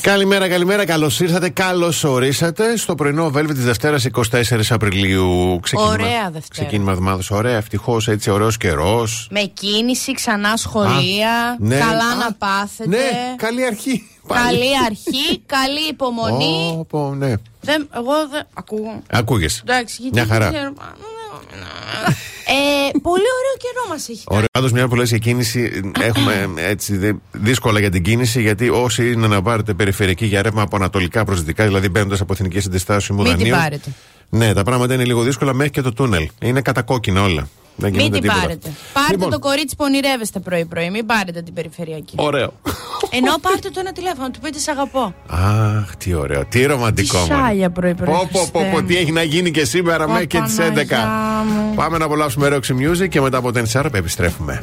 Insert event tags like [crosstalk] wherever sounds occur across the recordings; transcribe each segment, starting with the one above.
Καλημέρα, καλημέρα. Καλώς ήρθατε, καλώς ορίσατε στο πρωινό Velvet της Δευτέρας 24 Απριλίου. Ξεκίνημα, Ωραία Δευτέρα. Ξεκίνημα εβδομάδας. Ωραία, ευτυχώς έτσι, ωραίος καιρός. Με κίνηση, ξανά σχολεία. ναι. Καλά να πάθετε. Ναι, καλή αρχή. Καλή αρχή, καλή υπομονή. Oh, ναι. Δεν, εγώ δεν ακούω. Ακούγεσαι. Εντάξει, Μια χαρά. [laughs] Ε, πολύ ωραίο καιρό μας έχει Ωραίο. Πάντως, μια που λες για κίνηση, έχουμε [coughs] έτσι δύσκολα για την κίνηση, γιατί όσοι είναι να πάρετε περιφερειακή για ρεύμα από ανατολικά προς δυτικά, δηλαδή μπαίνοντας από εθνική συντεστάσεω Μην την πάρετε. Ναι, τα πράγματα είναι λίγο δύσκολα μέχρι και το τούνελ. Είναι κατακόκκινα όλα. Δεν Μην την πάρετε. Πάρτε λοιπόν. το κορίτσι που ονειρεύεστε πρωί-πρωί. Μην πάρετε την περιφερειακή. Ωραίο. Ενώ πάρτε το ένα τηλέφωνο, του πείτε Σ' αγαπώ. Αχ, τι ωραίο. Τι ρομαντικό. Τι σάλια πρωί-πρωί. Πω, πω, πω, τι έχει να γίνει και σήμερα μέχρι και τις 11. Πάμε να απολαύσουμε Roxy Music και μετά από την Σάρπ επιστρέφουμε.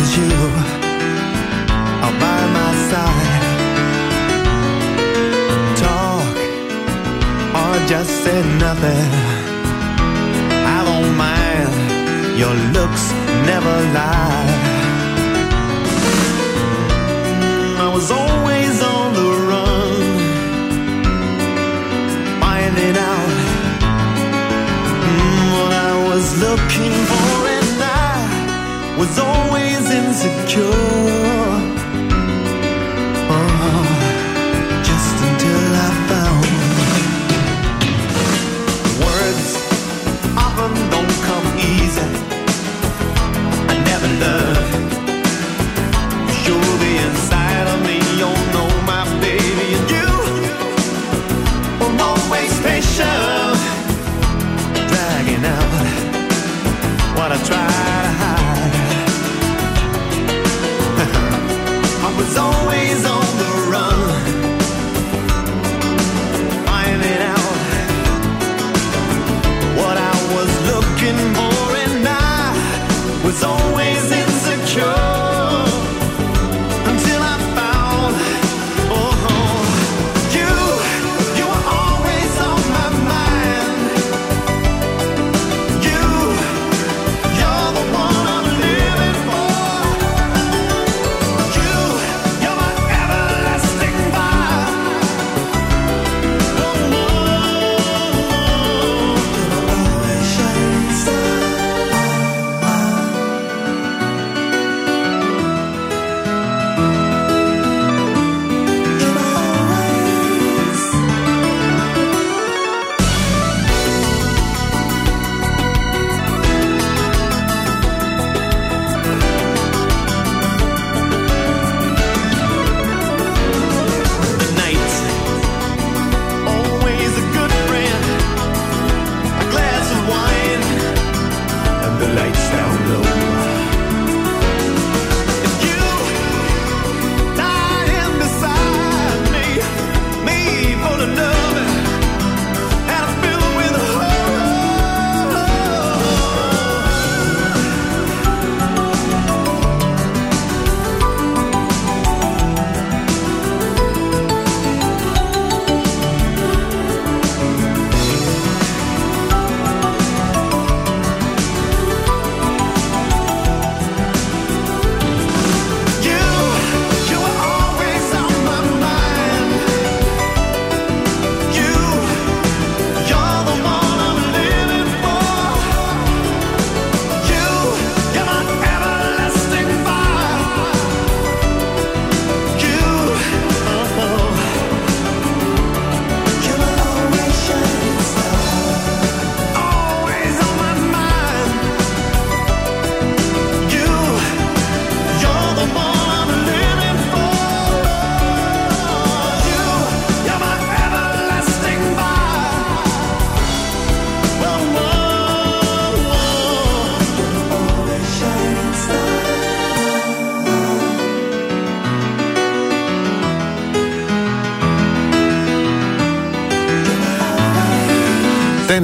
you all by my side. Talk or just say nothing. I don't mind. Your looks never lie. I was always on the run, finding out mm, what I was looking for, and I was always insecure. Oh, just until I found words often don't come easy. I never. You're the inside of me, you know my baby, and you always patient, dragging out what I.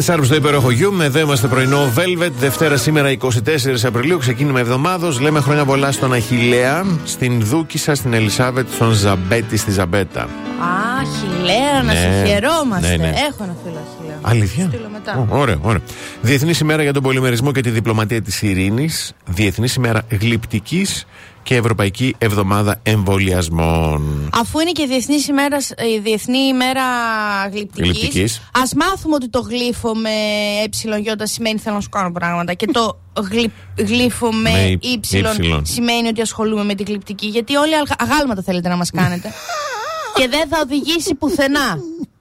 Sharp στο υπέροχο γιου. Εδώ είμαστε πρωινό Velvet. Δευτέρα σήμερα 24 Απριλίου. Ξεκίνημα εβδομάδος. Λέμε χρόνια πολλά στον Αχηλέα, στην Δούκησα, στην Ελισάβετ, στον Ζαμπέτη στη Ζαμπέτα. Α, Αχηλέα, να σε ναι. χαιρόμαστε. Ναι, ναι. Έχω ένα φίλο Αχηλέα. Αλήθεια; ωραία, ωραία. Διεθνή ημέρα για τον πολυμερισμό και τη διπλωματία της ειρήνης. Διεθνή ημέρα γλυπτικής και Ευρωπαϊκή Εβδομάδα Εμβολιασμών. Αφού είναι και Διεθνής ημέρας, η Διεθνή ημέρα γλυπτικής, ας μάθουμε ότι το γλύφο με ε σημαίνει θέλω να σου κάνω πράγματα και το γλυ, γλύφο με, με σημαίνει ότι ασχολούμαι με τη γλυπτική. Γιατί όλοι αγάλματα θέλετε να μας κάνετε. και δεν θα οδηγήσει πουθενά.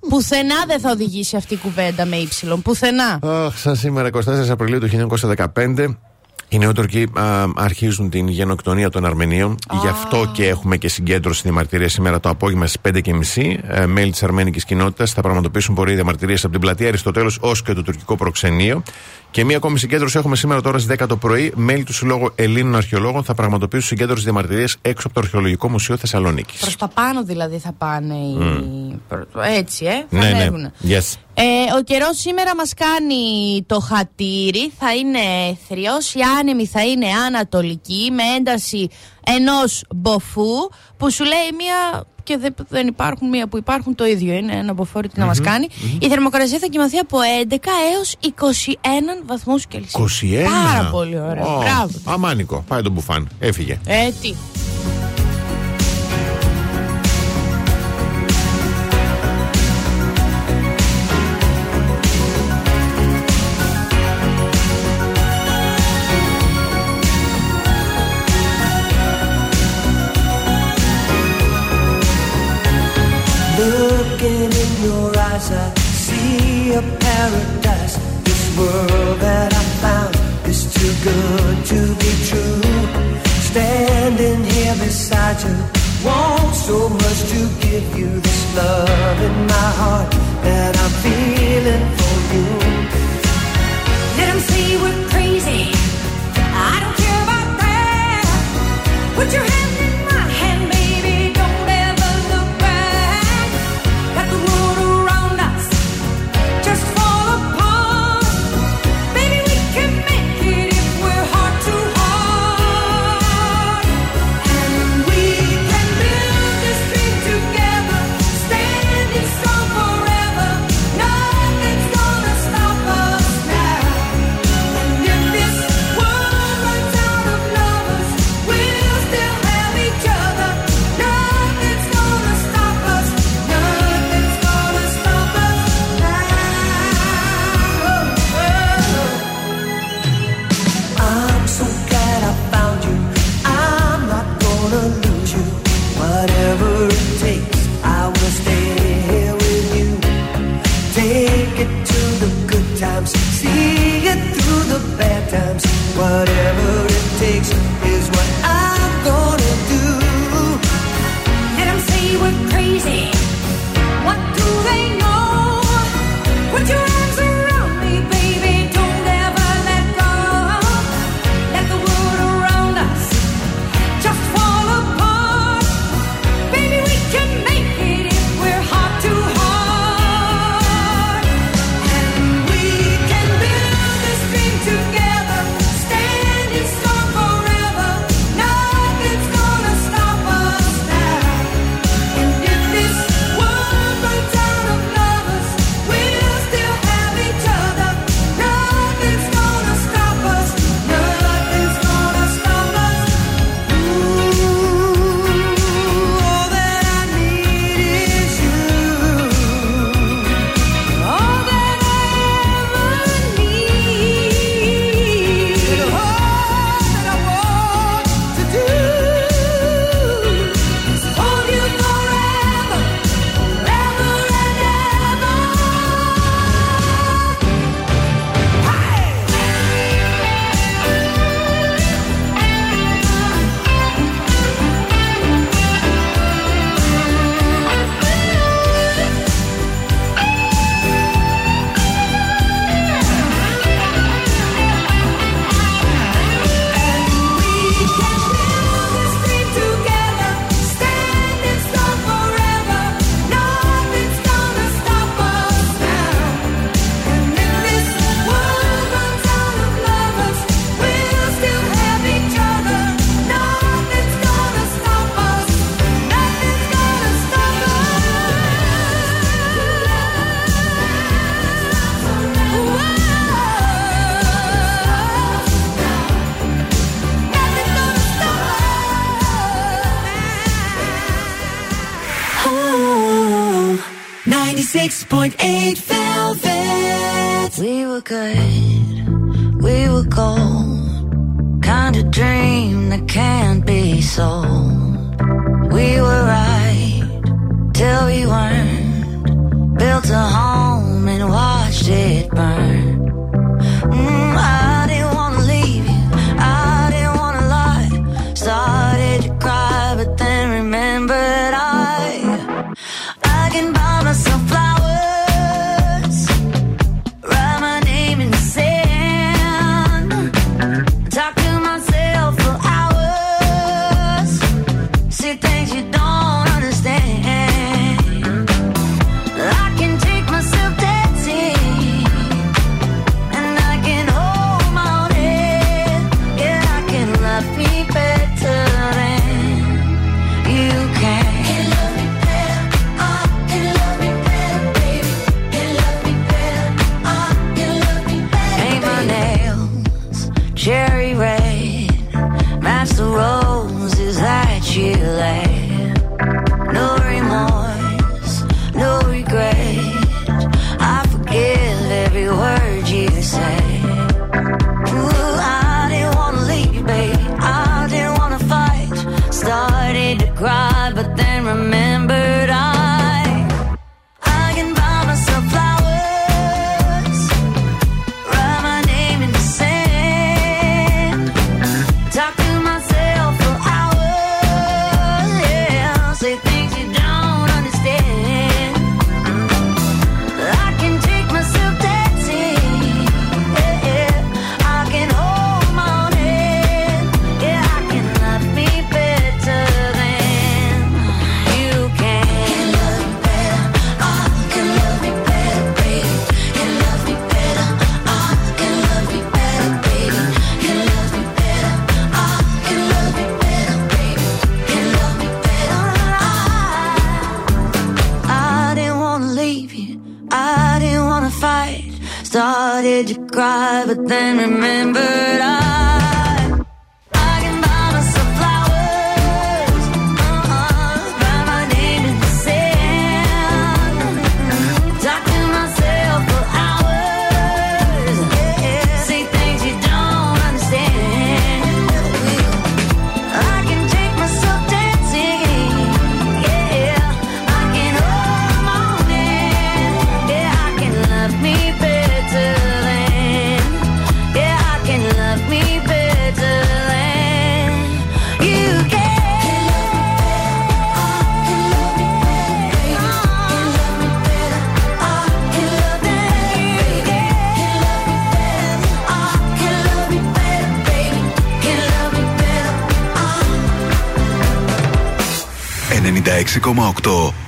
Πουθενά δεν θα οδηγήσει αυτή η κουβέντα με ύψιλον. Πουθενά. Αχ, σαν σήμερα 24 Απριλίου του 1915 οι νεότουρκοι αρχίζουν την γενοκτονία των Αρμενίων. Γι' αυτό και έχουμε και συγκέντρωση διαμαρτυρίας σήμερα το απόγευμα στις 5.30. Ε, μέλη της αρμένικη κοινότητας θα πραγματοποιήσουν πορεία διαμαρτυρίας από την πλατεία Αριστοτέλους ως και το τουρκικό προξενείο. Και μία ακόμη συγκέντρωση έχουμε σήμερα τώρα στις 10 το πρωί. Μέλη του Συλλόγου Ελλήνων Αρχαιολόγων θα πραγματοποιήσουν συγκέντρωση διαμαρτυρίας έξω από το Αρχαιολογικό Μουσείο Θεσσαλονίκης. Προς τα πάνω δηλαδή θα πάνε οι. Έτσι, ε. Ναι, ναι. Yes. Ε, ο καιρός σήμερα μας κάνει το χατήρι. Θα είναι έθριο. Η άνεμη θα είναι ανατολική με ένταση ενός μποφού που σου λέει μία και δεν, δεν υπάρχουν μία που υπάρχουν το ίδιο είναι ένα μποφόρι τι να μας κάνει. η θερμοκρασία θα κοιμαθεί από 11 έως 21 βαθμούς Κελσίου. 21 Πάρα πολύ ωραία. Oh, Μπράβο. Αμάνικο. Πάει το μπουφάν. Έφυγε. Ε τι give you this love in my heart that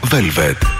Velvet».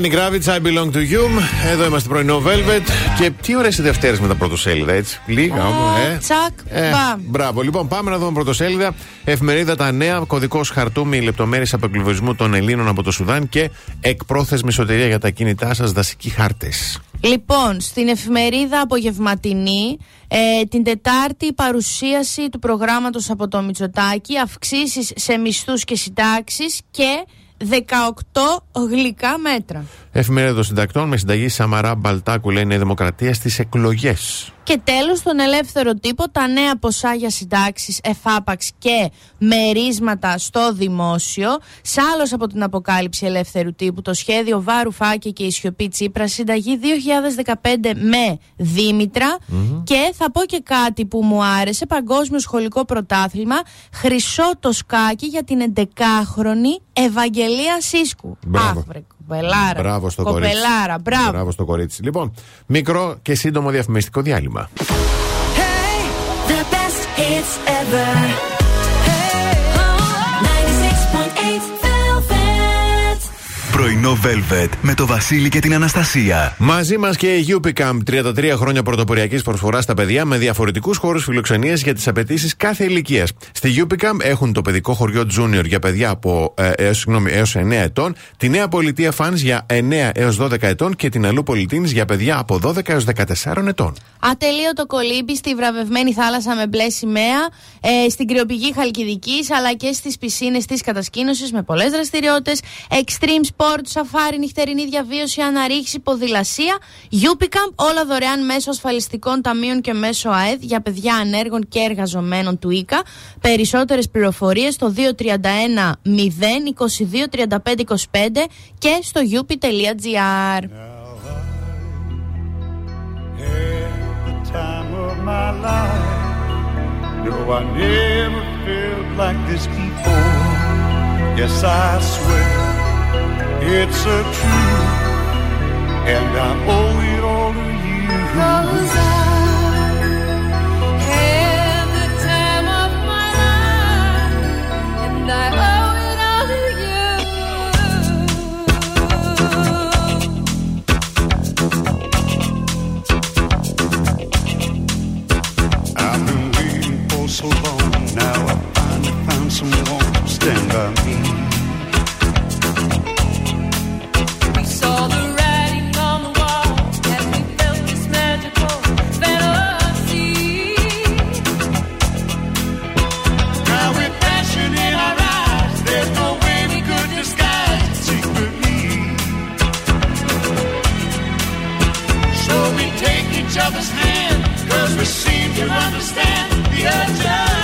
Lenny Gravitz, I belong to you. Εδώ είμαστε πρωινό Velvet. Και τι ωραίες οι Δευτέρες με τα πρωτοσέλιδα, έτσι. Λίγα όμως, ε. Τσακ, ε, Μπράβο. Λοιπόν, πάμε να δούμε πρωτοσέλιδα. Εφημερίδα Τα Νέα, κωδικός χαρτού με λεπτομέρειες απεκλειβισμού των Ελλήνων από το Σουδάν και εκπρόθεσμη σωτηρία για τα κινητά σας δασικοί χάρτες. Λοιπόν, στην εφημερίδα Απογευματινή, ε, την Τετάρτη παρουσίαση του προγράμματος από το Μητσοτάκι, αυξήσεις σε μισθούς και συντάξεις και 18 γλυκά μέτρα. Εφημερίδα των συντακτών με συνταγή Σαμαρά Μπαλτάκου λέει Νέα Δημοκρατία στις εκλογές. Και τέλος, στον ελεύθερο τύπο, τα νέα ποσά για συντάξεις, εφάπαξ και μερίσματα στο δημόσιο. Σ' από την αποκάλυψη ελεύθερου τύπου, το σχέδιο Βάρου Φάκη και η Σιωπή Τσίπρα, συνταγή 2015 με δημητρα Και θα πω και κάτι που μου άρεσε: Παγκόσμιο Σχολικό Πρωτάθλημα, χρυσό το σκάκι για την 11χρονη Ευαγγελία Σίσκου. Μπράβο. Κοπελάρα. Μπράβο στο Κοπελάρα, κορίτσι. μπράβο. Μπράβο στο κορίτσι. Λοιπόν, μικρό και σύντομο διαφημιστικό διάλειμμα. Hey, the best hits ever. Πρωινό Velvet με το Βασίλη και την Αναστασία. Μαζί μας και η UPCAM 33 χρόνια πρωτοποριακής προσφοράς στα παιδιά με διαφορετικούς χώρους φιλοξενίας για τις απαιτήσεις κάθε ηλικίας. Στη UPCAM έχουν το παιδικό χωριό Junior για παιδιά από ε, έως, 9 ετών, τη νέα πολιτεία Fans για 9 έως 12 ετών και την αλλού πολιτίνη για παιδιά από 12 έως 14 ετών. Ατελείωτο κολύμπι στη βραβευμένη θάλασσα με μπλε σημαία, ε, στην κρυοπηγή Χαλκιδικής αλλά και στις πισίνες της κατασκήνωσης με πολλές δραστηριότητες, extreme sport, σαφάρι, νυχτερινή διαβίωση, αναρρίχηση, ποδηλασία. Upicamp, όλα δωρεάν μέσω ασφαλιστικών ταμείων και μέσω ΑΕΔ για παιδιά ανέργων και εργαζομένων του ΙΚΑ. Περισσότερες πληροφορίες στο 231 0 22 35 25 και στο up.gr. time of my life. No, I never felt like this before. Yes, I swear it's a truth, and I owe it all to you. Cause I had the time of my life, and I owe it all to you. I've been waiting for so long. Now I finally found someone to stand by me. Each other's hand, cause we seem to understand the urgency.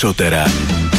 Περισσότερα.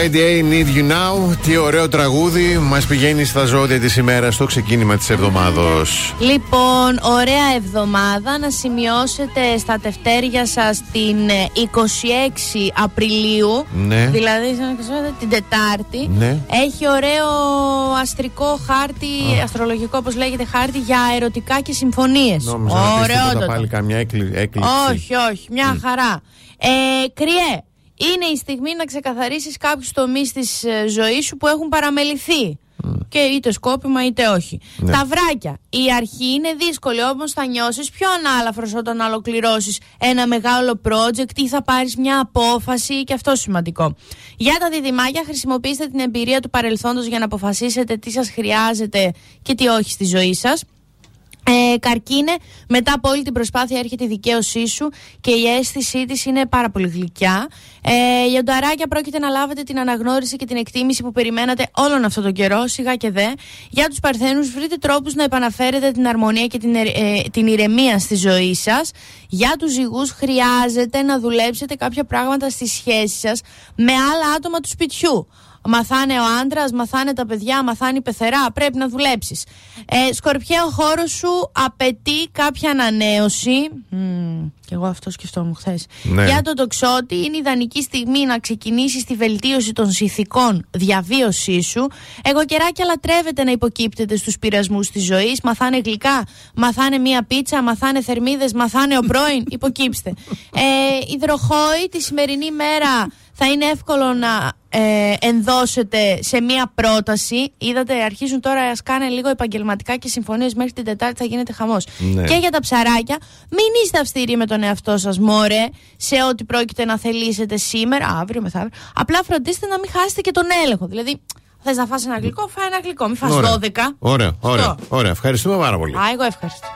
Lady A, Need You Now. Τι ωραίο τραγούδι. Μας πηγαίνει στα ζώδια της ημέρας στο ξεκίνημα της εβδομάδος. Λοιπόν, ωραία εβδομάδα να σημειώσετε στα τευτέρια σας την ε, 26 Απριλίου Ναι. Δηλαδή σαν να ξέρετε, την Τετάρτη Ναι. Έχει ωραίο αστρικό χάρτη, αστρολογικό όπως λέγεται χάρτη για ερωτικά και συμφωνίες Νόμιζα να πεις τίποτα Ωραιότατο πάλι καμιά έκλη- έκκληση. όχι, όχι, μια χαρά. Ε, κρυέ, είναι η στιγμή να ξεκαθαρίσεις κάποιους τομείς της ε, ζωής σου που έχουν παραμεληθεί. Και είτε σκόπιμα είτε όχι. Ναι. Τα βράκια. Η αρχή είναι δύσκολη, όμως θα νιώσεις πιο ανάλαφρος όταν ολοκληρώσεις ένα μεγάλο project ή θα πάρεις μια απόφαση, και αυτό σημαντικό. Για τα διδυμάκια, χρησιμοποιήστε την εμπειρία του παρελθόντος για να αποφασίσετε τι σας χρειάζεται και τι όχι στη ζωή σας. Ε, καρκίνε, μετά από όλη την προσπάθεια έρχεται η δικαίωσή σου και η αίσθησή της είναι πάρα πολύ γλυκιά. Ε, λιονταράκια, πρόκειται να λάβετε την αναγνώριση και την εκτίμηση που περιμένατε όλον αυτόν τον καιρό, σιγά και δε. Για τους Παρθένους, βρείτε τρόπους να επαναφέρετε την αρμονία και την, ε, ε, την ηρεμία στη ζωή σας. Για τους ζυγούς, χρειάζεται να δουλέψετε κάποια πράγματα στη σχέση σας με άλλα άτομα του σπιτιού. Μαθάνε ο άντρας, μαθάνε τα παιδιά, μαθάνε η πεθερά. Πρέπει να δουλέψεις. Ε, σκορπιέ, ο χώρο σου απαιτεί κάποια ανανέωση. Μμμ, και εγώ αυτό σκεφτόμουν χθες. Ναι. Για το τοξότη, είναι ιδανική στιγμή να ξεκινήσεις τη βελτίωση των συνθηκών διαβίωσής σου. Εγώ καιράκια λατρεύεται να υποκύπτεται στους πειρασμούς της ζωής. Μαθάνε γλυκά, μαθάνε μία πίτσα, μαθάνε θερμίδες, μαθάνε ο πρώην. Υποκύψτε. Ε, υδροχόη, τη σημερινή μέρα θα είναι εύκολο να ε, ενδώσετε σε μία πρόταση. Είδατε, αρχίζουν τώρα να σκάνε λίγο επαγγελματικά και συμφωνίες μέχρι την Τετάρτη θα γίνεται χαμός. Ναι. Και για τα ψαράκια, μην είστε αυστηροί με τον εαυτό σας, μόρε, σε ό,τι πρόκειται να θελήσετε σήμερα, αύριο, μεθαύριο. Απλά φροντίστε να μην χάσετε και τον έλεγχο. Δηλαδή, Θες να φας ένα γλυκό, φάει ένα γλυκό. Μην φας Ωραία. 12. Ωραία, ωραία, Αυτό. ωραία. Ευχαριστούμε πάρα πολύ. Α, εγώ ευχαριστώ.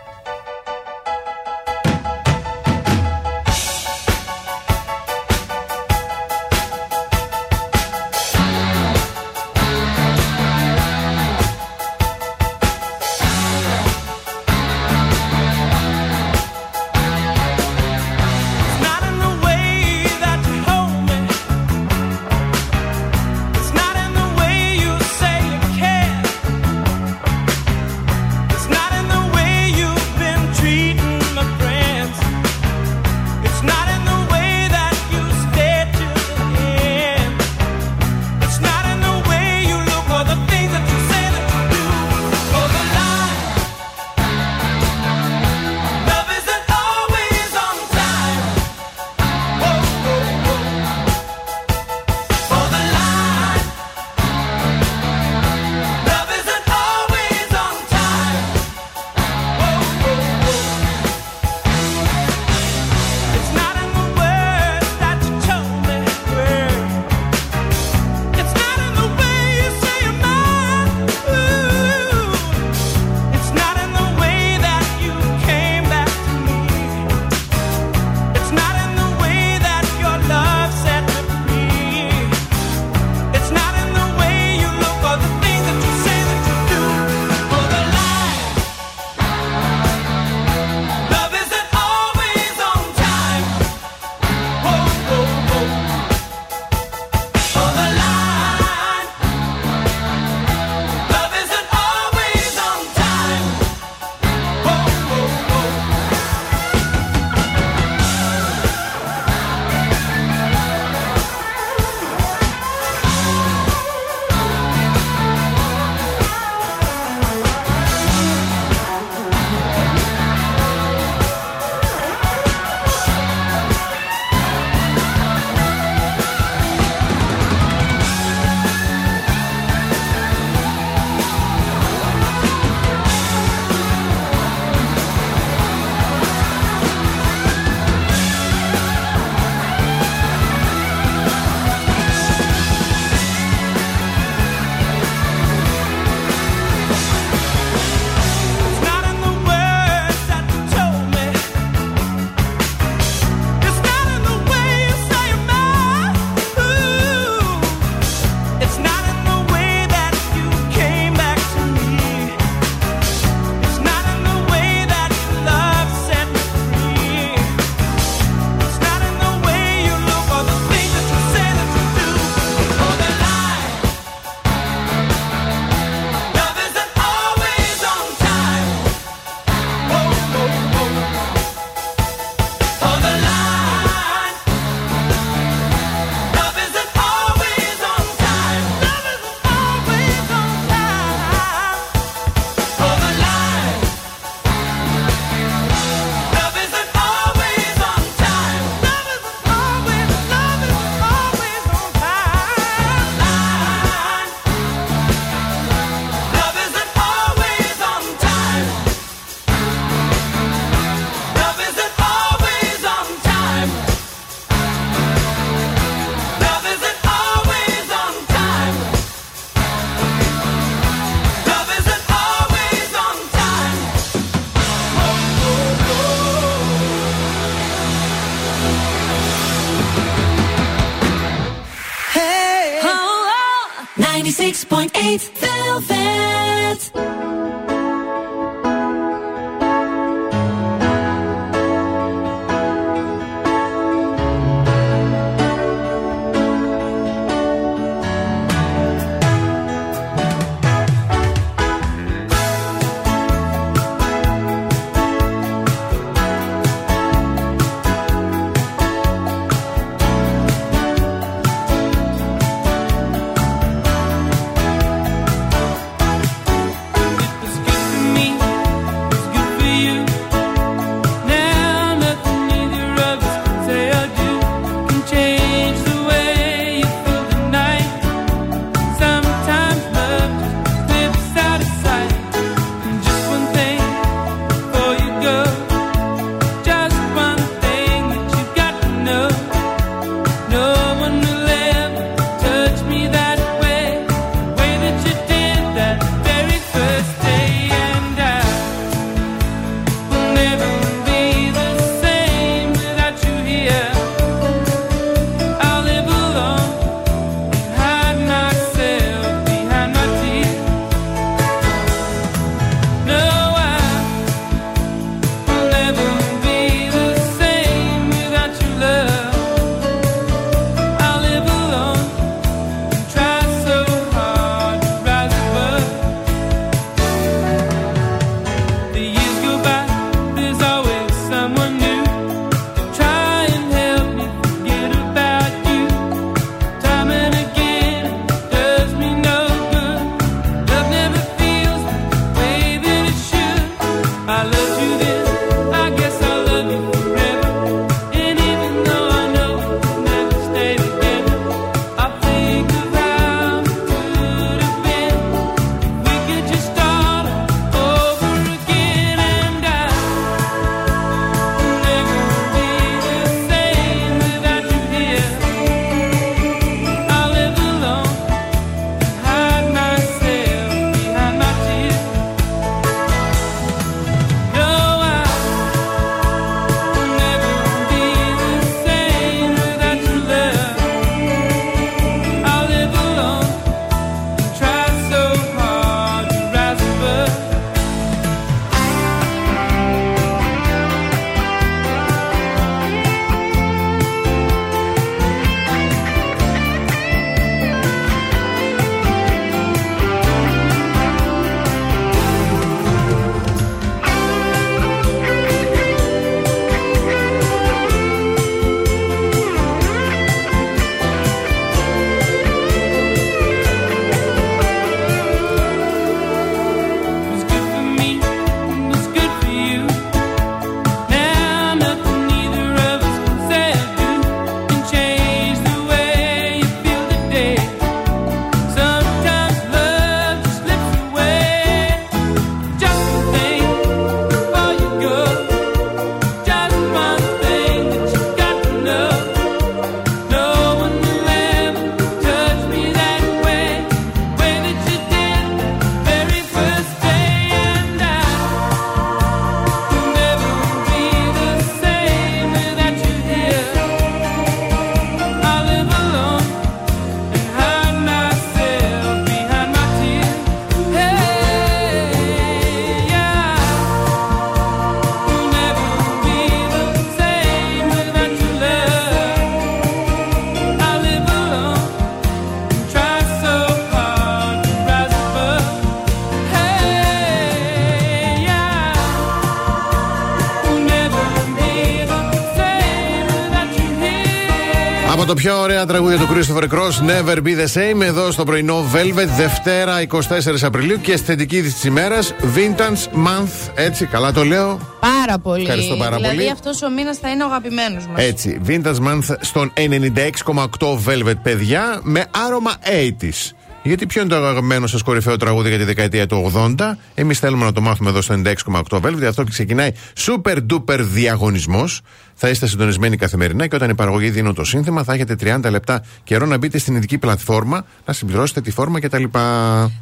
Το πιο ωραία τραγούδια του Christopher Cross, Never Be the Same, εδώ στο πρωινό Velvet, Δευτέρα 24 Απριλίου και αισθητική της ημέρας, Vintage Month. Έτσι, καλά το λέω. Πάρα πολύ. Ευχαριστώ πάρα δηλαδή, πολύ. αυτός ο μήνας θα είναι ο αγαπημένος μας. Έτσι, Vintage Month στον 96,8 Velvet, παιδιά, με άρωμα 80s. Γιατί ποιο είναι το αγαπημένο σας κορυφαίο τραγούδι για τη δεκαετία του 80. Εμείς θέλουμε να το μάθουμε εδώ στο 96,8 Velvet. Γι' αυτό και ξεκινάει super duper διαγωνισμός. Θα είστε συντονισμένοι καθημερινά και όταν η παραγωγή δίνω το σύνθημα θα έχετε 30 λεπτά καιρό να μπείτε στην ειδική πλατφόρμα, να συμπληρώσετε τη φόρμα κτλ.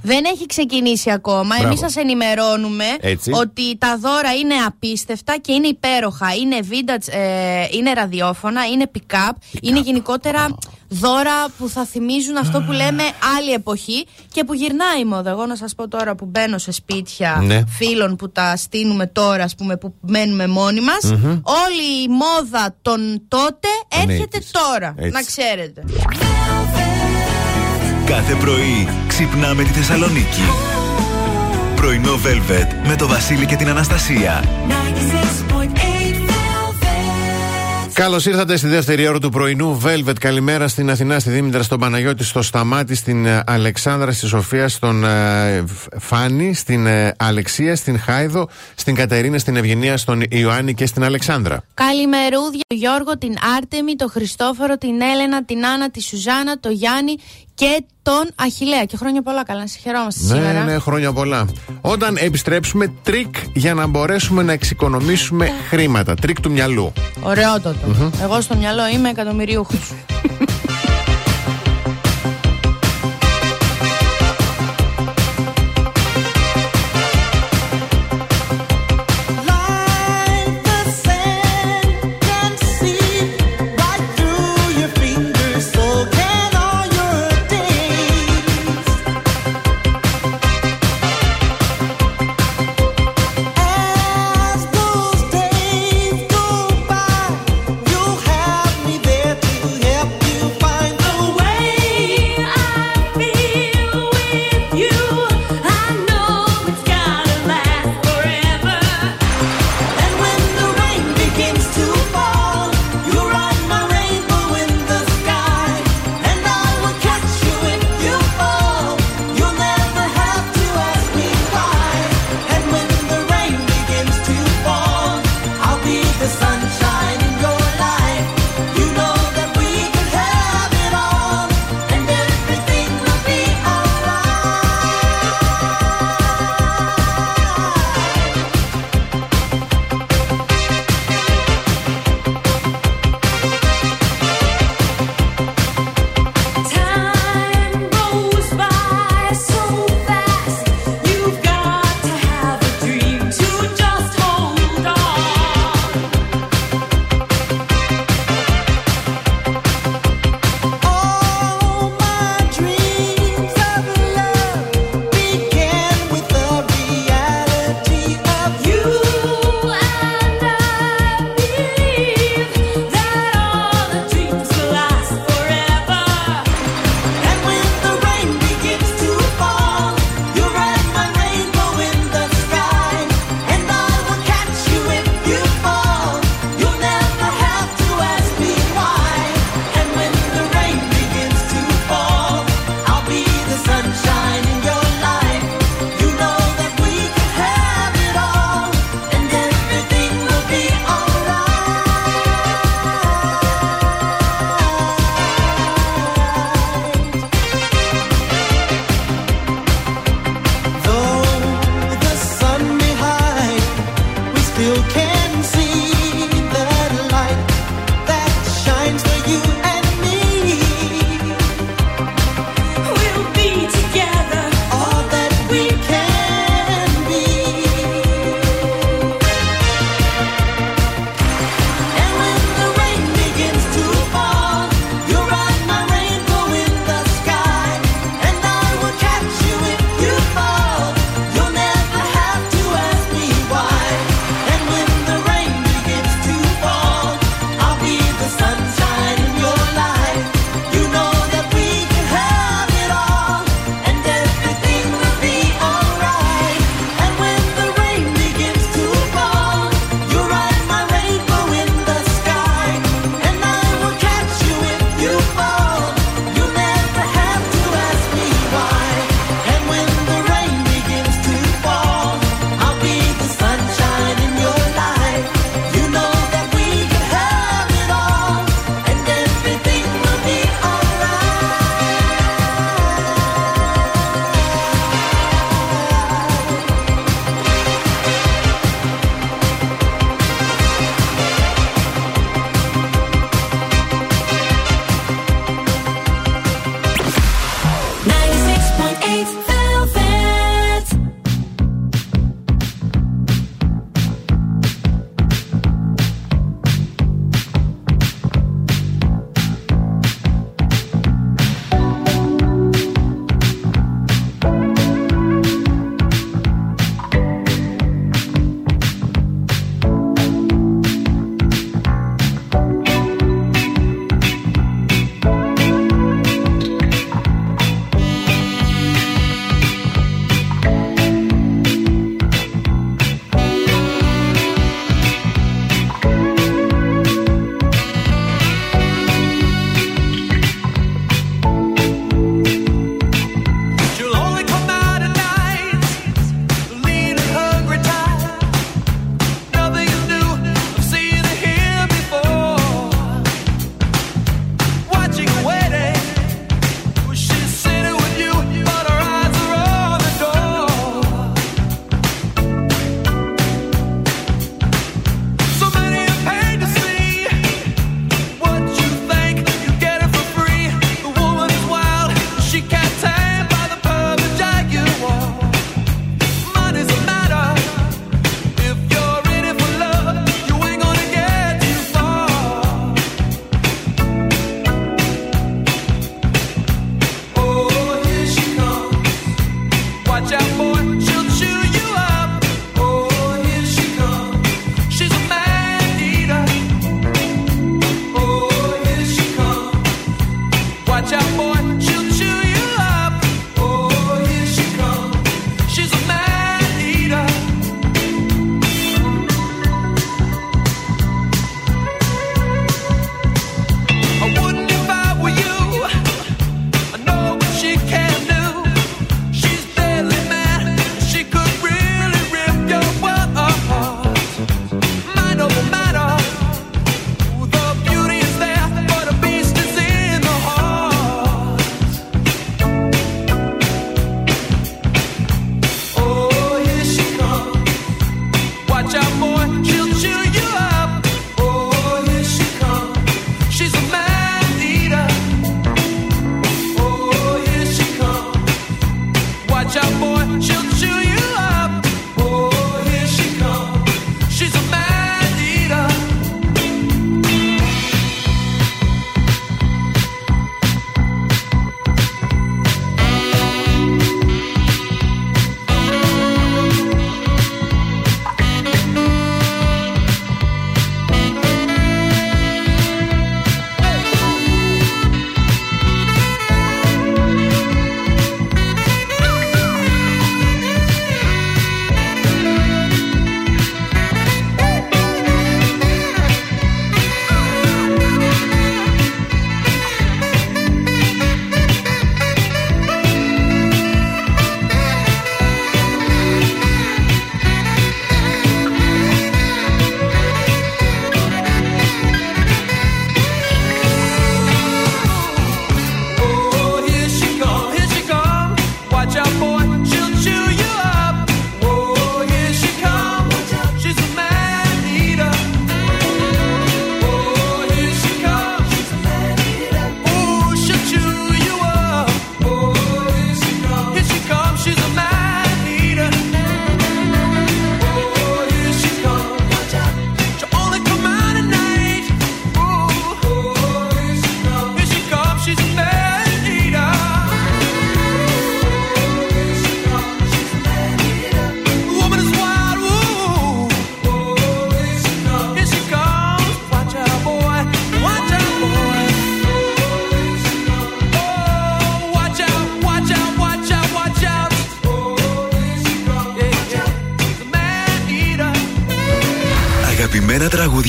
Δεν έχει ξεκινήσει ακόμα. Μπράβο. Εμείς σας ενημερώνουμε Έτσι. ότι τα δώρα είναι απίστευτα και είναι υπέροχα. Είναι vintage, ε, είναι ραδιόφωνα, είναι pick-up, είναι γενικότερα δώρα που θα θυμίζουν αυτό που λέμε άλλη εποχή και που γυρνάει η μόδα. Εγώ να σας πω τώρα που μπαίνω σε σπίτια Ναι. φίλων που τα στείλουμε τώρα, ας πούμε, που μένουμε μόνοι μας. Όλη η μόδα των τότε Είναι έρχεται 80s. τώρα. Έτσι. Να ξέρετε. Κάθε πρωί ξυπνάμε τη Θεσσαλονίκη. Πρωινό Velvet με το Βασίλη και την Αναστασία. 96.8 Velvet. Καλώς ήρθατε στη δεύτερη ώρα του πρωινού Velvet. Καλημέρα στην Αθηνά, στη Δήμητρα, στον Παναγιώτη, στο Σταμάτη, στην ε, Αλεξάνδρα, στη Σοφία, στον ε, Φάνη, στην ε, Αλεξία, στην Χάιδο, στην Κατερίνα, στην Ευγενία, στον Ιωάννη και στην Αλεξάνδρα. Καλημερούδια, τον Γιώργο, την Άρτεμη, τον Χριστόφορο, την Έλενα, την Άννα, τη Σουζάνα, τον Γιάννη και τον Αχιλλέα. Και χρόνια πολλά, καλά, να σε χαιρόμαστε σήμερα. Ναι, ναι, χρόνια πολλά. Όταν επιστρέψουμε, τρικ για να μπορέσουμε να εξοικονομήσουμε χρήματα. Τρικ του μυαλού. Ωραιότατο. Εγώ στο μυαλό είμαι εκατομμυριούχος.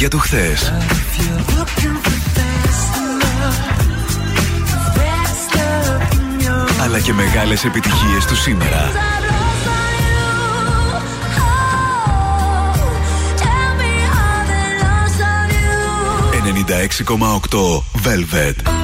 Αγαπημένα τραγούδια του χθες. Αλλά και μεγάλες επιτυχίες του σήμερα. 96,8 Velvet.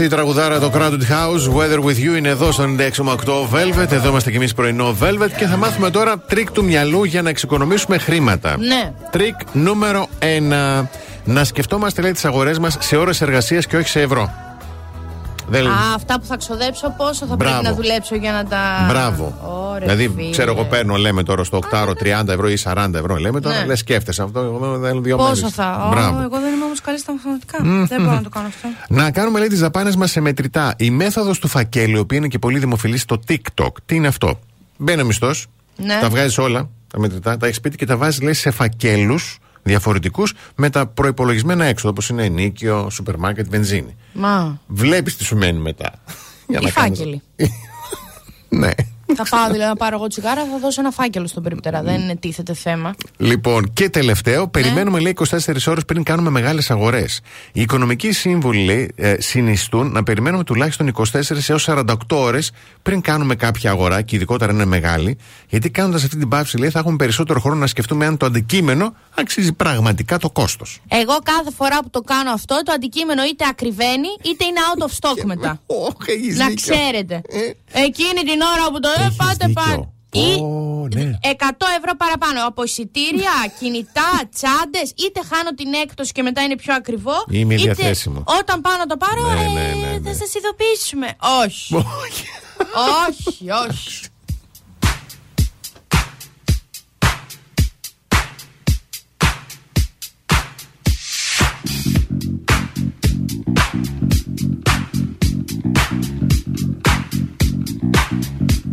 Αυτή η τραγουδάρα το Crowded House, Weather with You, είναι εδώ στο 96,8 Velvet. Εδώ είμαστε κι εμείς πρωινό Velvet και θα μάθουμε τώρα τρικ του μυαλού για να εξοικονομήσουμε χρήματα. Ναι. Τρικ νούμερο 1. Να σκεφτόμαστε, λέει, τις αγορές μας σε ώρες εργασίας και όχι σε ευρώ. Δεν... Α, αυτά που θα ξοδέψω, πόσο θα Μπράβο. πρέπει να δουλέψω για να τα. Μπράβο. Ωραία, δηλαδή, φίλε. ξέρω εγώ, παίρνω, λέμε τώρα στο οκτάωρο 30 ευρώ ή 40 ευρώ. Λέμε τώρα, Ναι. λες, σκέφτεσαι αυτό. Εγώ δεν δύο Πόσο μέρες. θα. Ω, Μπράβο. εγώ δεν είμαι όμω καλή στα μαθηματικά. Δεν μπορώ να το κάνω αυτό. Να κάνουμε λέει τις δαπάνες μας σε μετρητά. Η μέθοδος του φακέλου, η οποία είναι και πολύ δημοφιλής στο TikTok. Τι είναι αυτό; Μπαίνει ο μισθός, Ναι. τα βγάζεις όλα, τα μετρητά, τα έχεις σπίτι και τα βάζεις λέει σε φακέλους διαφορετικούς με τα προπολογισμένα έξοδα όπως είναι ενίκιο, σούπερ μάρκετ, βενζίνη. Μα. Βλέπεις τι σου μένει μετά. Για Οι κάνεις- φάκελοι. ναι. Θα πάω δηλαδή να πάρω εγώ τσιγάρα, θα δώσω ένα φάκελο στον περιπτερά. Δεν είναι τίθεται θέμα. Λοιπόν, και τελευταίο, περιμένουμε λέει 24 ώρες πριν κάνουμε μεγάλες αγορές. Οι οικονομικοί σύμβουλοι λέει, ε, συνιστούν να περιμένουμε τουλάχιστον 24 έως 48 ώρες πριν κάνουμε κάποια αγορά, και ειδικότερα αν είναι μεγάλη, γιατί κάνοντας αυτή την πάυση λέει, θα έχουμε περισσότερο χρόνο να σκεφτούμε αν το αντικείμενο αξίζει πραγματικά το κόστος. Εγώ κάθε φορά που το κάνω αυτό, το αντικείμενο είτε ακριβένει, είτε είναι out of stock μετά. να ξέρετε. Εκείνη την ώρα που το ε, Έχεις πάτε δίκιο. πάτε. Ή Ω, ναι. 100 ευρώ παραπάνω από εισιτήρια, [laughs] κινητά, τσάντες, είτε χάνω την έκπτωση και μετά είναι πιο ακριβό. Ή μη είτε διαθέσιμο. Όταν πάω να το πάρω, Ναι, ε, ναι, ναι, ναι. θα σας ειδοποιήσουμε. Όχι. όχι, [laughs] όχι.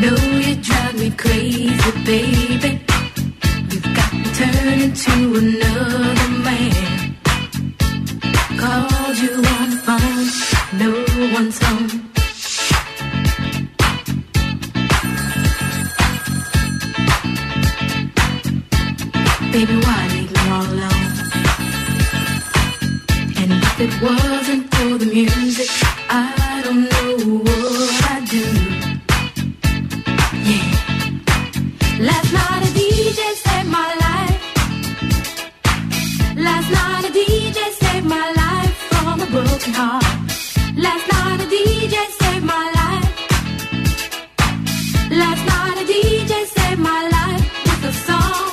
know you drive me crazy, baby. You've got me turning to another man. Called you on the phone, no one's home. Baby, why leave me all alone? And if it wasn't for the music, Last night a DJ saved my life. Last night a DJ saved my life with a song.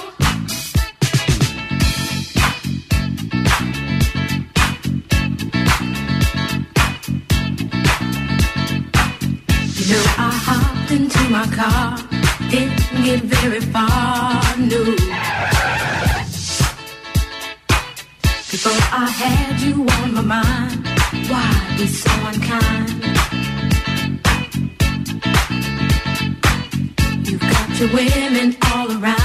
You know I hopped into my car, didn't get very far, women all around,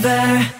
forever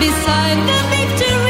beside the victory.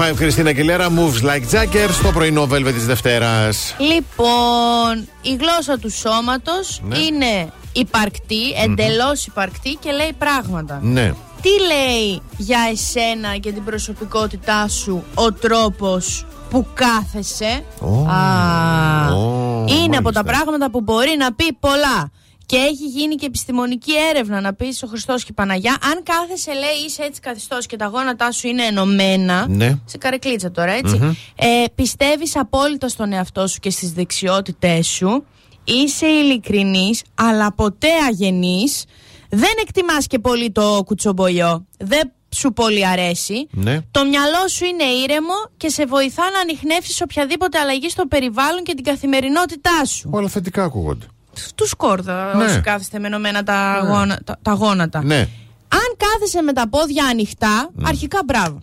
5, Χριστίνα Κιλέρα, Moves Like Jagger στο πρωινό Velvet της Δευτέρας. Λοιπόν, η γλώσσα του σώματος Ναι. είναι υπαρκτή, εντελώς υπαρκτή και λέει πράγματα. Ναι. Τι λέει για εσένα και την προσωπικότητά σου ο τρόπος που κάθεσαι; Ω, Α, ω, είναι από μάλιστα. τα πράγματα που μπορεί να πει πολλά. Και έχει γίνει και επιστημονική έρευνα να πεις ο Χριστός και η Παναγιά. Αν κάθεσαι, λέει, είσαι έτσι καθιστός και τα γόνατά σου είναι ενωμένα. Ναι. Σε καρεκλίτσα τώρα, έτσι. Ε, Πιστεύεις απόλυτα στον εαυτό σου και στις δεξιότητές σου. Είσαι ειλικρινής, αλλά ποτέ αγενής. Δεν εκτιμάς και πολύ το κουτσομπολιό. Δεν σου πολύ αρέσει. Ναι. Το μυαλό σου είναι ήρεμο και σε βοηθά να ανοιχνεύσεις οποιαδήποτε αλλαγή στο περιβάλλον και την καθημερινότητά σου. Όλα θετικά ακούγονται. Του σκόρδα Ναι. όσοι κάθεστε με ενωμένα τα, γόνα- τα, τα γόνατα. Ναι. Αν κάθεσαι με τα πόδια ανοιχτά, αρχικά μπράβο.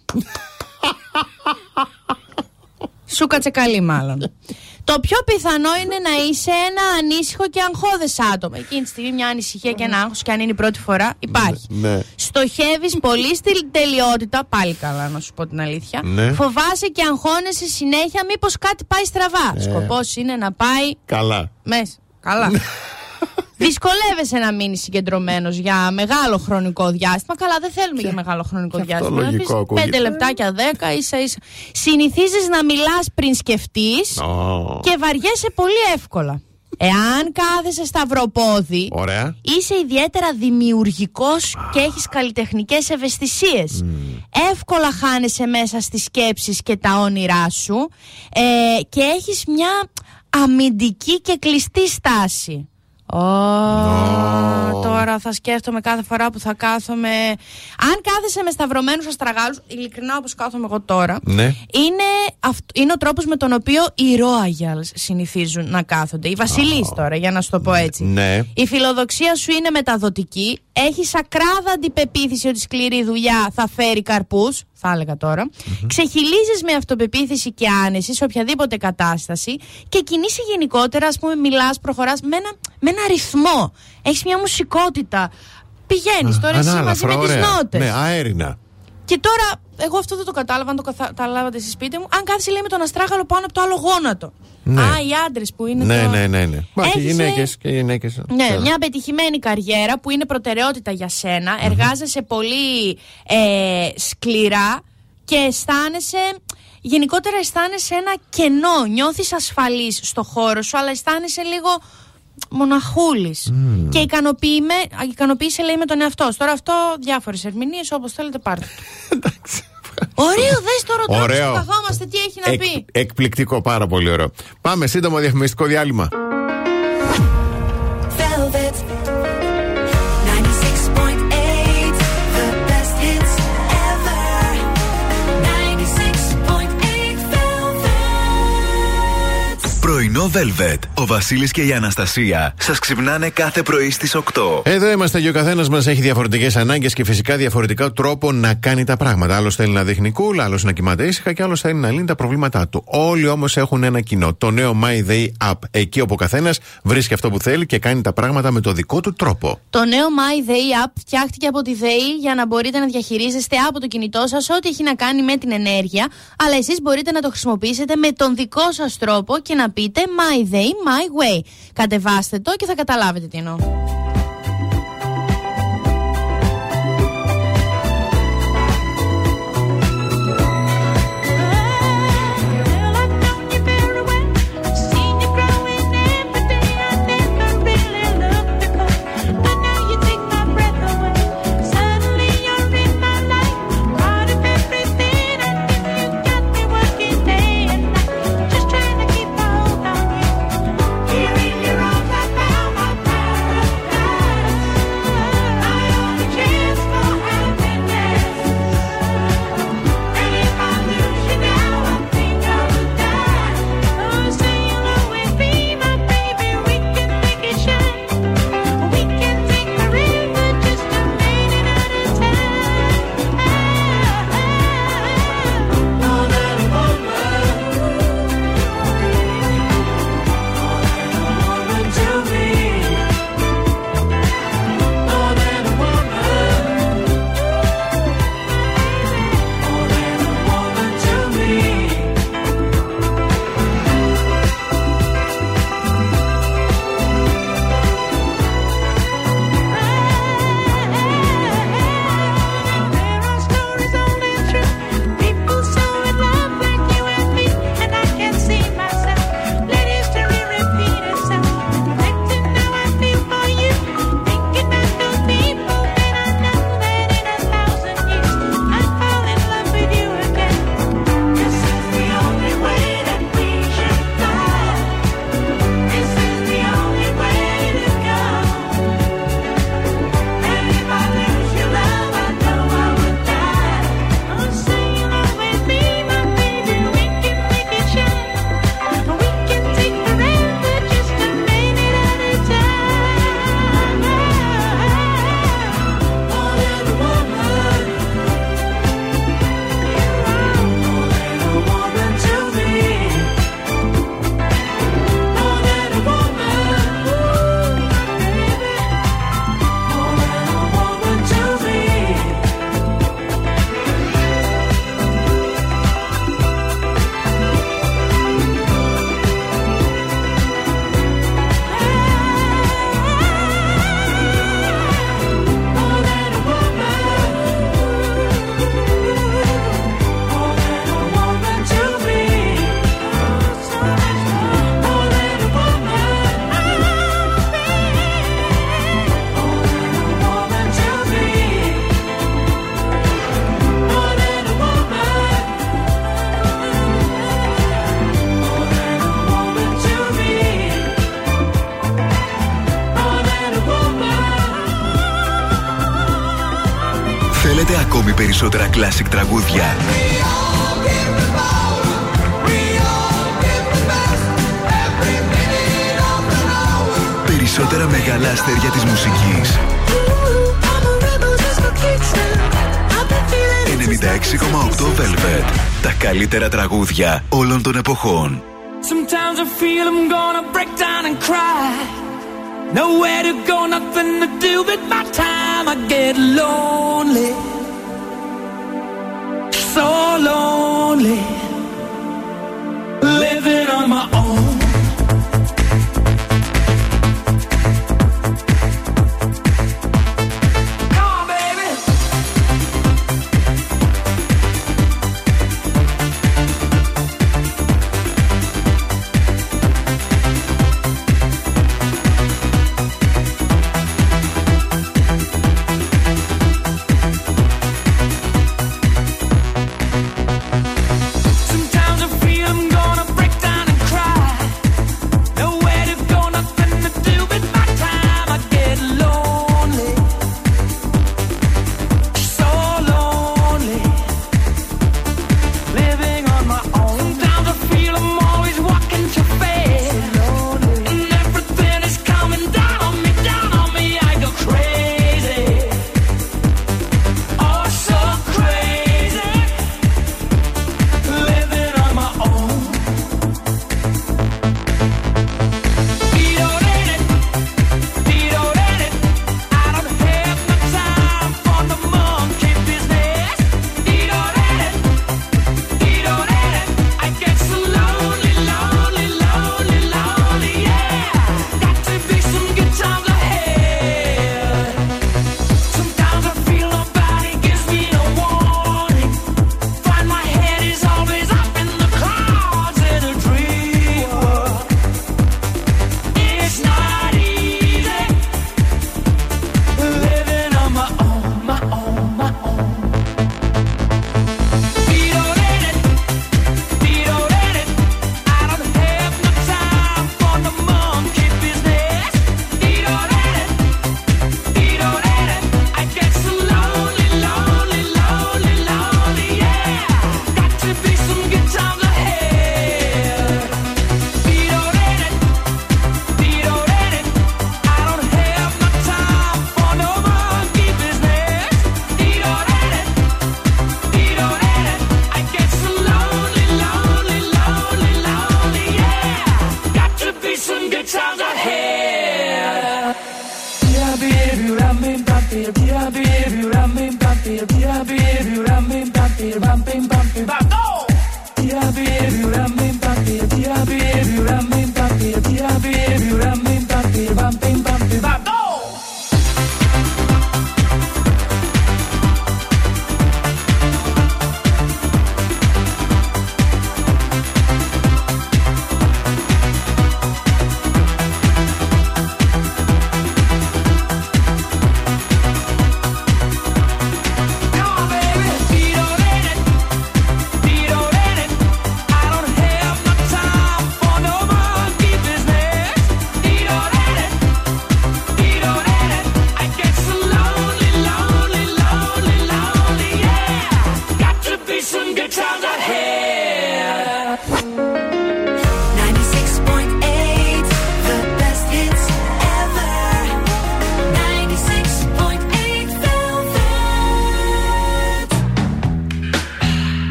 Σου κάτσε καλή μάλλον. Το πιο πιθανό είναι να είσαι ένα ανήσυχο και αγχώδες άτομο. Εκείνη τη στιγμή μια ανησυχία και ένα άγχος και αν είναι η πρώτη φορά υπάρχει. Ναι. Στοχεύεις πολύ στην τελειότητα, πάλι καλά να σου πω την αλήθεια. Ναι. Φοβάσαι και αγχώνεσαι συνέχεια μήπως κάτι πάει στραβά. Σκοπός είναι να πάει Καλά. μέσα. Καλά. Δυσκολεύεσαι να μείνεις συγκεντρωμένος για μεγάλο χρονικό διάστημα. Καλά, δεν θέλουμε για μεγάλο χρονικό και αυτό διάστημα. Να λογικό πεις ακούγεται. πέντε λεπτάκια, δέκα, ίσα ίσα. Συνηθίζεις να μιλάς πριν σκεφτείς Ω, και βαριέσαι πολύ εύκολα. Εάν κάθεσαι σταυροπόδι, Ωραία. είσαι ιδιαίτερα δημιουργικός και έχεις καλλιτεχνικές ευαισθησίες. Εύκολα χάνεσαι μέσα στις σκέψεις και τα όνειρά σου ε, και έχεις μια αμυντική και κλειστή στάση. Ω, τώρα θα σκέφτομαι κάθε φορά που θα κάθομαι. Αν κάθεσαι με σταυρωμένους αστραγάλους, ειλικρινά όπως κάθομαι εγώ τώρα, Ναι. είναι, αυτ- είναι ο τρόπος με τον οποίο οι Royals συνηθίζουν να κάθονται. Οι Βασιλείς τώρα, για να σου το πω έτσι. Ναι. Η φιλοδοξία σου είναι μεταδοτική. Έχεις ακράδαντη πεποίθηση ότι σκληρή δουλειά θα φέρει καρπούς. Θα έλεγα τώρα. Ξεχυλίζεις με αυτοπεποίθηση και άνεση σε οποιαδήποτε κατάσταση και κινείσαι γενικότερα, ας πούμε, μιλάς, προχωράς με ένα, με ένα ρυθμό. Έχεις μια μουσικότητα. Πηγαίνεις τώρα εσύ μαζί Ανάλαφρα, με τις ωραία. νότες. Ναι, αέρινα. Και τώρα, εγώ αυτό δεν το κατάλαβα, αν το καθα- καταλάβατε στη σπίτι μου. Αν κάθεσαι, λέει, με τον αστράγαλο πάνω από το άλλο γόνατο. Ναι. Α, οι άντρες που είναι. Ναι, το... ναι, ναι. ναι. Μα και Έχεις, ε, γυναίκε και γυναίκες. Ναι, μια πετυχημένη καριέρα που είναι προτεραιότητα για σένα. Εργάζεσαι πολύ ε, σκληρά και αισθάνεσαι. Γενικότερα αισθάνεσαι ένα κενό. Νιώθεις ασφαλής στο χώρο σου, αλλά αισθάνεσαι λίγο μοναχούλης. Και ικανοποιημέ- ικανοποίησε λέει με τον εαυτό σου. Τώρα αυτό διάφορες ερμηνείες όπως θέλετε πάρτε το. [laughs] Ωραίο, δες τώρα ο τρόπος Ωραίο. που καθόμαστε, τι έχει να Εκ- πει. εκπληκτικό, πάρα πολύ ωραίο. Πάμε σύντομο διαφημιστικό διάλειμμα. Πρωινό Πρωινό Velvet. Ο Βασίλης και η Αναστασία σας ξυπνάνε κάθε πρωί στις 8. Εδώ είμαστε και ο καθένας μας έχει διαφορετικές ανάγκες και φυσικά διαφορετικά τρόπο να κάνει τα πράγματα. Άλλος θέλει να δείχνει cool, άλλος να κοιμάται ήσυχα και άλλος θέλει να λύνει τα προβλήματά του. Όλοι όμως έχουν ένα κοινό. Το νέο My Day App. Εκεί όπου ο καθένας βρίσκει αυτό που θέλει και κάνει τα πράγματα με το δικό του τρόπο. Το νέο My Day App φτιάχτηκε από τη ΔΕΗ για να μπορείτε να διαχειρίζεστε από το κινητό σας ό,τι έχει να κάνει με την ενέργεια, αλλά εσείς μπορείτε να το χρησιμοποιήσετε με τον δικό σας τρόπο και να πείτε My Day, My Way. Κατεβάστε το και θα καταλάβετε τι εννοώ. Τραγούδια. Περισσότερα μεγάλα αστέρια της μουσικής. 96,8 Velvet. Τα καλύτερα τραγούδια όλων των εποχών. Sometimes I feel I'm gonna break down and cry. Nowhere to go, nothing to do with my time. I get lonely. more lonely.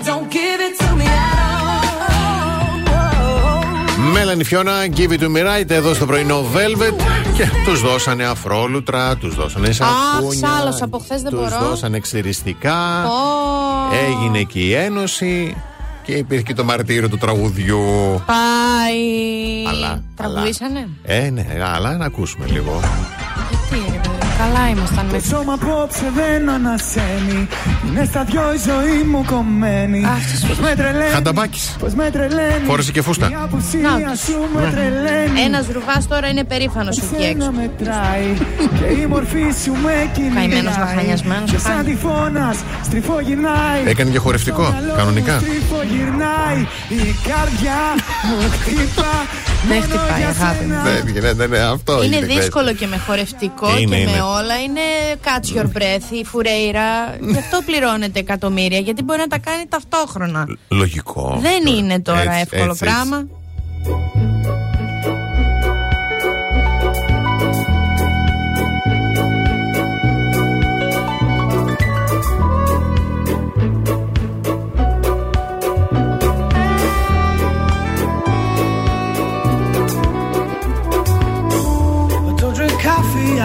Don't give it to me at all. Μέλανη Φιώνα, give it to me right εδώ στο πρωινό Velvet. Και τους δώσανε αφρόλουτρα, τους δώσανε σακούνια. σάλος, από χθες δεν τους μπορώ. δώσανε εξαιριστικά. Ω. Έγινε και η ένωση. Και υπήρχε και το μαρτύριο του τραγουδιού. Πάει. Αλλά. Τραγουδήσανε; Ε, ναι, αλλά να ακούσουμε λίγο. Τι ρε παιδί, καλά ήμασταν Το μέχρι. σώμα απόψε δεν ανασένει Είναι στα δυο η ζωή μου κομμένη Πώς με τρελαίνει Χανταμπάκης. Πώς με τρελαίνει Φόρεσε και φούστα. Η απουσία Να, σου με τρελαίνει Ένας ρουβάς τώρα είναι περήφανος σου εκεί Εσένα έξω. μετράει Και η μορφή σου με κυνηγάει Καημένος λαχανιασμένος Και πάλι. σαν τυφώνας στριφογυρνάει Έκανε και χορευτικό, Στο μυαλό μου κανονικά. Στριφογυρνάει Η καρδιά μου χτύπα Δεν μόνο χτυπάει, για αγάπη μου. σένα. Δεν γίνεται, ναι, αυτό Είναι γίνεται. δύσκολο και με χορευτικό Είναι, και είναι. με όλα. Είναι catch your breath, η φουρέιρα. [laughs] Γι' αυτό πληρώνεται εκατομμύρια, γιατί μπορεί να τα κάνει ταυτόχρονα. Λογικό. Δεν είναι τώρα Έτσι, εύκολο έτσι, έτσι. πράγμα. I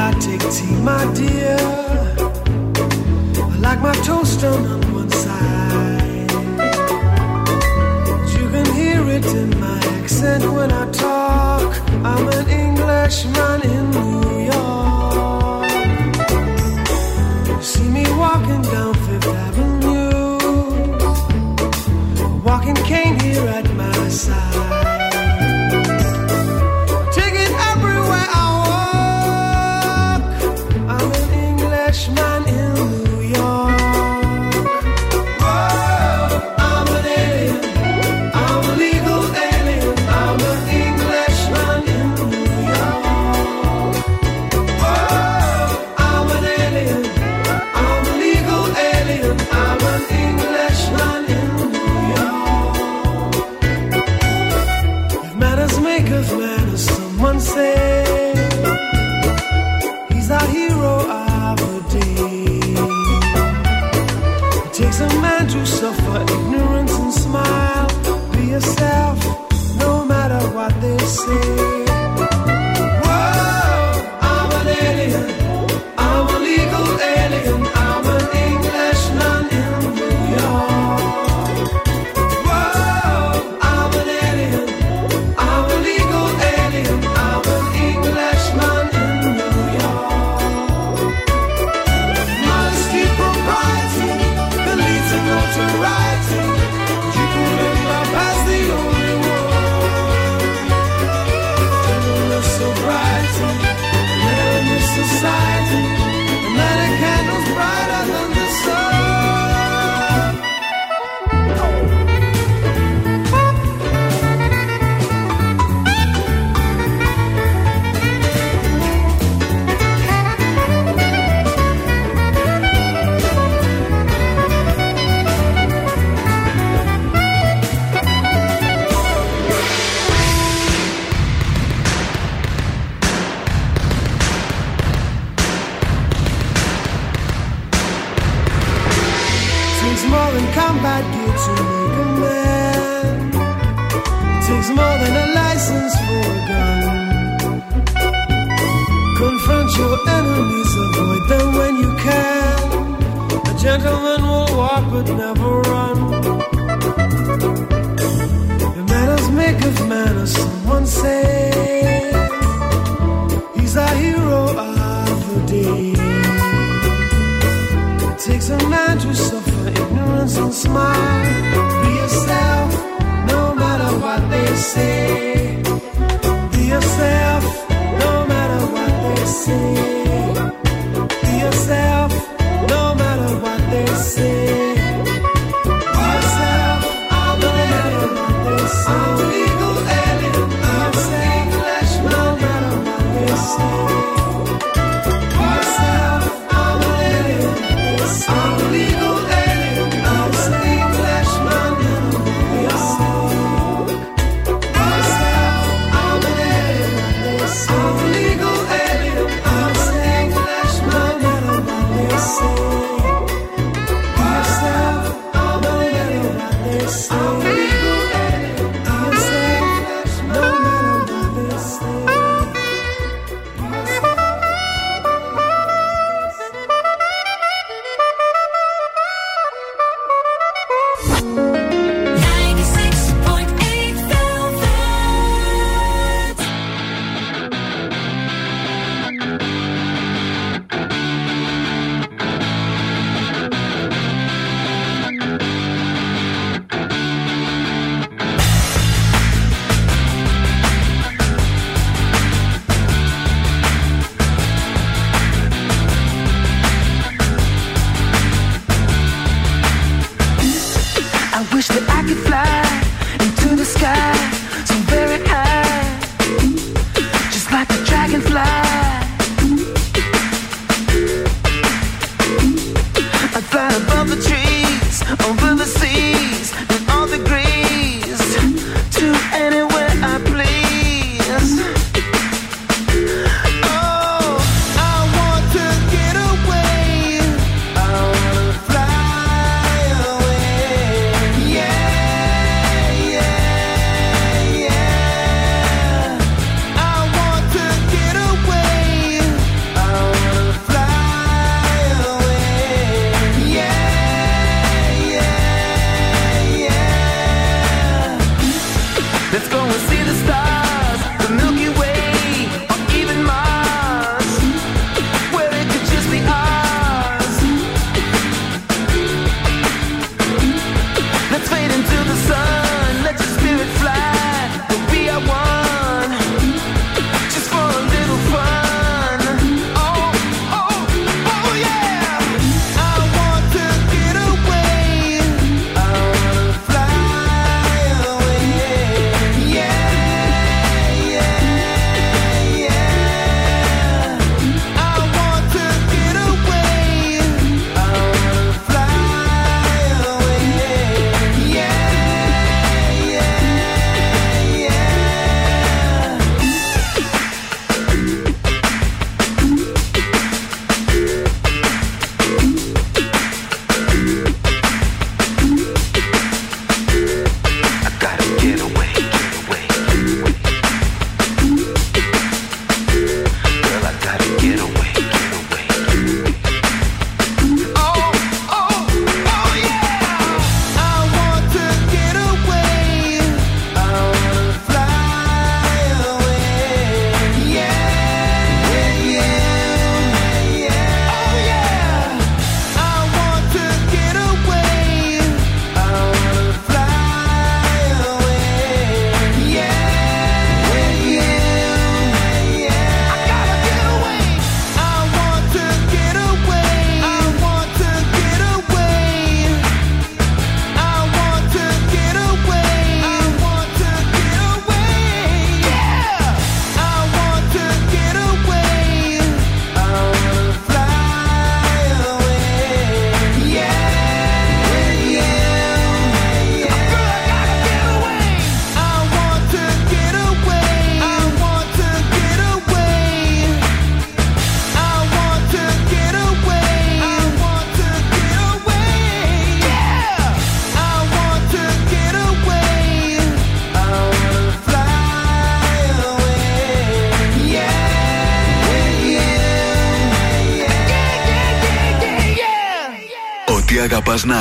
I take tea, my dear. I like my toast on one side. You can hear it in my accent when I talk. I'm an Englishman in New York. You see me walking down Fifth Avenue, walking cane here at my side.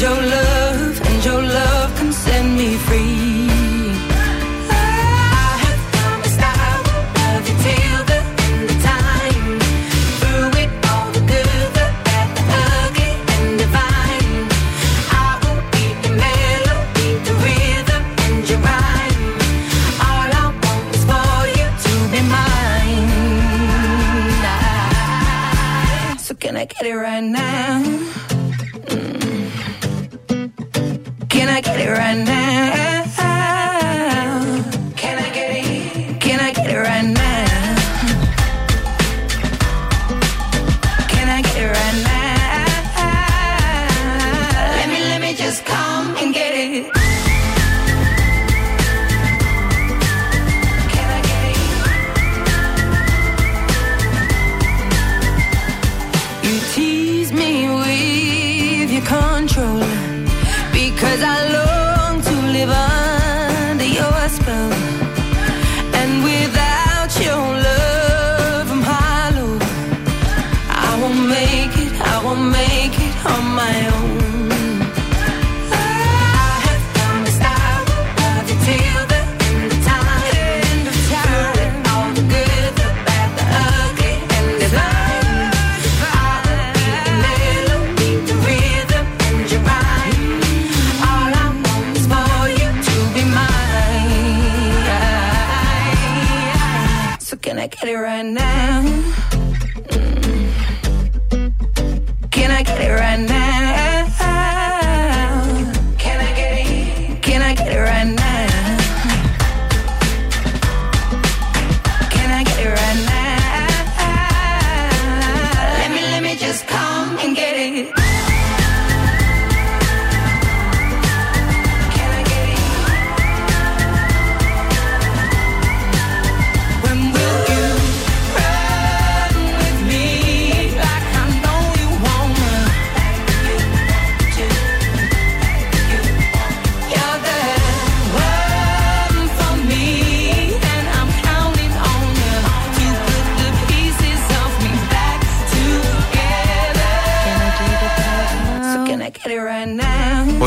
Your love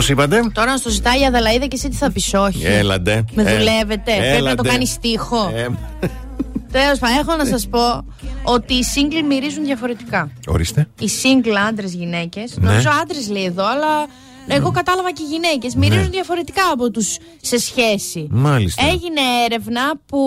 είπατε; Τώρα να στο ζητάει η Αδελαίδα και εσύ τι θα πεις, όχι. Έλαντε. Με Ε, δουλεύετε. Πρέπει να το έλαντε. κάνεις τείχο. Ε, Τέλος πάντων, έχω να σας πω ότι οι σύγκλοι μυρίζουν διαφορετικά. ορίστε. Οι σύγκλοι άντρε-γυναίκε. Ναι. Νομίζω άντρες λέει εδώ, αλλά εγώ κατάλαβα και γυναίκες. Μυρίζουν διαφορετικά από τους σε σχέση. Μάλιστα. Έγινε έρευνα που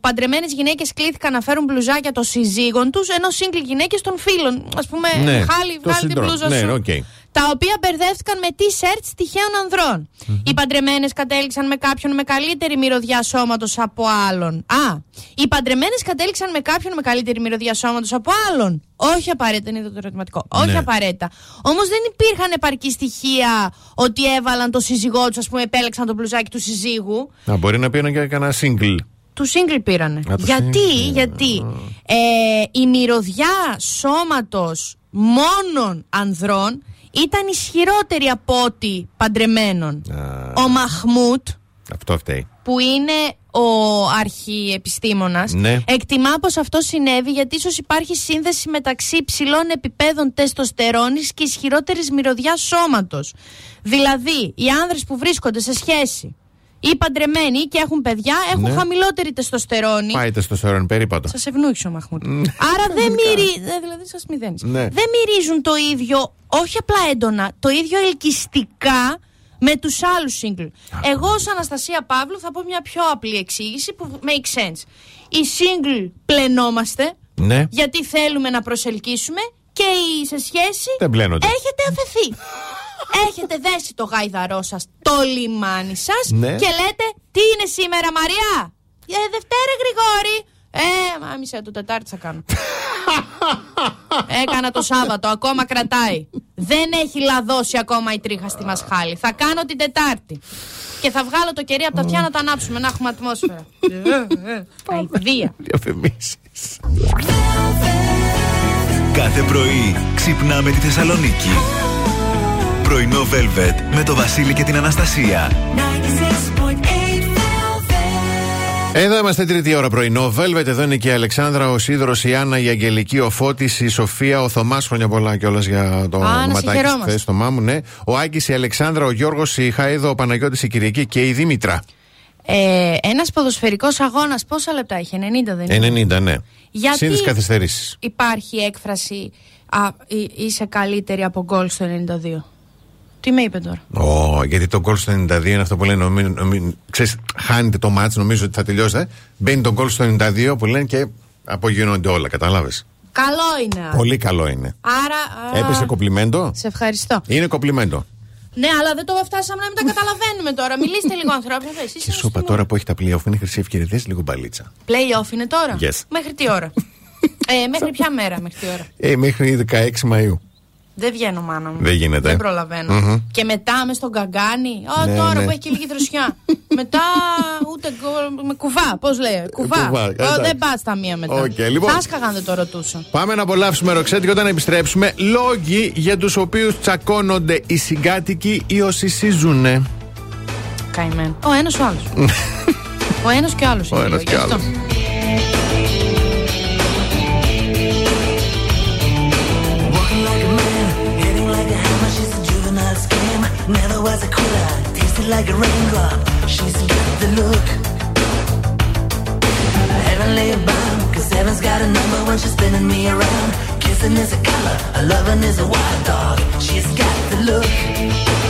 παντρεμένες γυναίκες κλήθηκαν να φέρουν μπλουζάκια των συζύγων τους, ενώ σύγκλοι γυναίκες των φίλων. Α πούμε, Ναι, Χάλι, το βγάλει την συντρό- μπλούζα ναι, σου. οκ. Τα οποία μπερδεύτηκαν με t-shirts τυχαίων ανδρών. Οι παντρεμένες κατέληξαν με κάποιον με καλύτερη μυρωδιά σώματος από άλλον. Α, οι παντρεμένες κατέληξαν με κάποιον με καλύτερη μυρωδιά σώματος από άλλον. Όχι απαραίτητα, είναι το ερωτηματικό. Όχι Ναι. απαραίτητα. Όμως δεν υπήρχαν επαρκή στοιχεία ότι έβαλαν το σύζυγό τους, ας πούμε, επέλεξαν το μπλουζάκι του συζύγου. Να μπορεί να πει και κανένα single. Του single πήρανε. Α, το γιατί, single. γιατί; Ε, η μυρωδιά σώματος μόνον ανδρών ήταν ισχυρότερη από ό,τι παντρεμένων. Ο Μαχμούτ, Αυτό φταίει. που είναι ο αρχιεπιστήμονας, Ναι. εκτιμά πως αυτό συνέβη γιατί ίσως υπάρχει σύνδεση μεταξύ υψηλών επιπέδων τεστοστερόνης και ισχυρότερης μυρωδιάς σώματος. Δηλαδή, οι άνδρες που βρίσκονται σε σχέση ή παντρεμένοι ή και έχουν παιδιά έχουν Ναι. χαμηλότερη τεστοστερόνη. Πάει το στερόν περίπατο. Σας ευνούχησε ο Μαχμούτ. Άρα δεν μυρίζουν. Δηλαδή σας μηδένεις. Ναι. Δεν μυρίζουν το ίδιο, όχι απλά έντονα, το ίδιο ελκυστικά με τους άλλους single. Εγώ, ως Αναστασία Παύλου, θα πω μια πιο απλή εξήγηση που make sense. Οι single πλενόμαστε Ναι. γιατί θέλουμε να προσελκύσουμε και οι σε σχέση Δεν πλένονται. έχετε αφαιθεί. Έχετε δέσει το γάιδαρό σας το λιμάνι σας Ναι. και λέτε τι είναι σήμερα, Μαριά. Ε, Δευτέρα, Γρηγόρη. Ε, μάμισε το Τετάρτη θα κάνω. [laughs] Έκανα το Σάββατο, ακόμα κρατάει. Δεν έχει λαδώσει ακόμα η τρίχα στη μασχάλη. Θα κάνω την Τετάρτη. Και θα βγάλω το κερί από τα αυτιά να το ανάψουμε, να έχουμε ατμόσφαιρα. [laughs] Αηδία. Διαφημίσεις. Κάθε πρωί ξυπνάμε τη Θεσσαλονίκη. Πρωινό Velvet με το Βασίλη και την Αναστασία. 96.8 Εδώ είμαστε τρίτη ώρα πρωινό. Velvet, εδώ είναι και η Αλεξάνδρα, ο Σίδωρος, η Άννα, η Αγγελική, ο Φώτης, η Σοφία, ο Θωμάς. Χρόνια πολλά κιόλας για το Α, να ματάκι συγχαιρόμαστε. χθες, το μάμου, ναι. Ο Άκη, η Αλεξάνδρα, ο Γιώργος, η Χαίδο, ο Παναγιώτης, η Κυριακή και η Δήμητρα. Ε, Ένας ποδοσφαιρικός αγώνας πόσα λεπτά έχει, 90 δεν είναι; 90, ναι. Γιατί- Συν τι καθυστερήσεις. Υπάρχει έκφραση α, εί- είσαι καλύτερη από γκολ στο 92. Τι με είπε τώρα; Ω, γιατί το γκολ στο 92 είναι αυτό που λένε. Νομί, νομί, ξέρεις, χάνετε το μάτς, νομίζω ότι θα τελειώσετε. Μπαίνει το γκολ στο 92 που λένε και απογειώνονται όλα, κατάλαβες. Καλό είναι. άρα. Πολύ καλό είναι. Άρα. α, Έπεσε κοπλιμέντο; Σε ευχαριστώ. Είναι κοπλιμέντο. Ναι, αλλά δεν το φτάσαμε να μην τα καταλαβαίνουμε τώρα. Μιλήστε λίγο, ανθρώπια. Εσείς Και σου είπα τώρα που έχει τα playoff είναι χρυσή ευκαιρία. Δες λίγο μπαλίτσα. Play-off είναι τώρα; Yes. Μέχρι τι ώρα; [laughs] ε, μέχρι ποια μέρα, μέχρι τι ώρα; Ε, μέχρι 16 Μαΐου. Δεν βγαίνω, μάνα μου. Δεν γίνεται. Δεν προλαβαίνω. Μμμ. Και μετά μες στον καγκάνι. Ω, Ναι, τώρα ναι. που έχει και λίγη δροσιά. [laughs] μετά ούτε γκολ- με κουβά. Πώς λέει, κουβά. κουβά, Ω, εντάξει. δεν πας στα μία μετά. Οκ, λοιπόν. Θα σκαγαν δεν το ρωτούσα. Πάμε να απολαύσουμε ροξέτη και όταν επιστρέψουμε λόγοι για τους οποίους τσακώνονται οι συγκάτοικοι ή όσοι συζούνε. Καημένο. Ο ένας ο άλλος. [laughs] ο ένας και ο άλλος. Ο ένας και ο άλλος. Never was a quitter, tasted like a raindrop. She's got the look. Heavenly bound, cause heaven's got a number when she's spinning me around. Kissing is a color, a loving is a wild dog. She's got the look.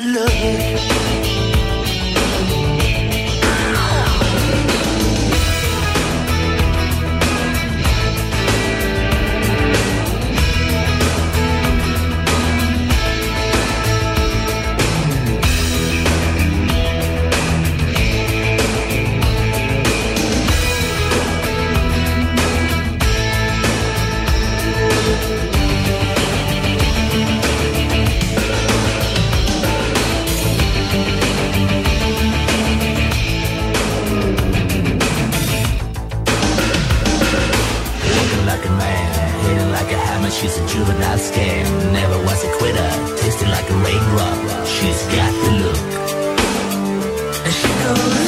love. She's a juvenile scam, never was a quitter. Tasting like a raindrop, she's got the look. And she goes.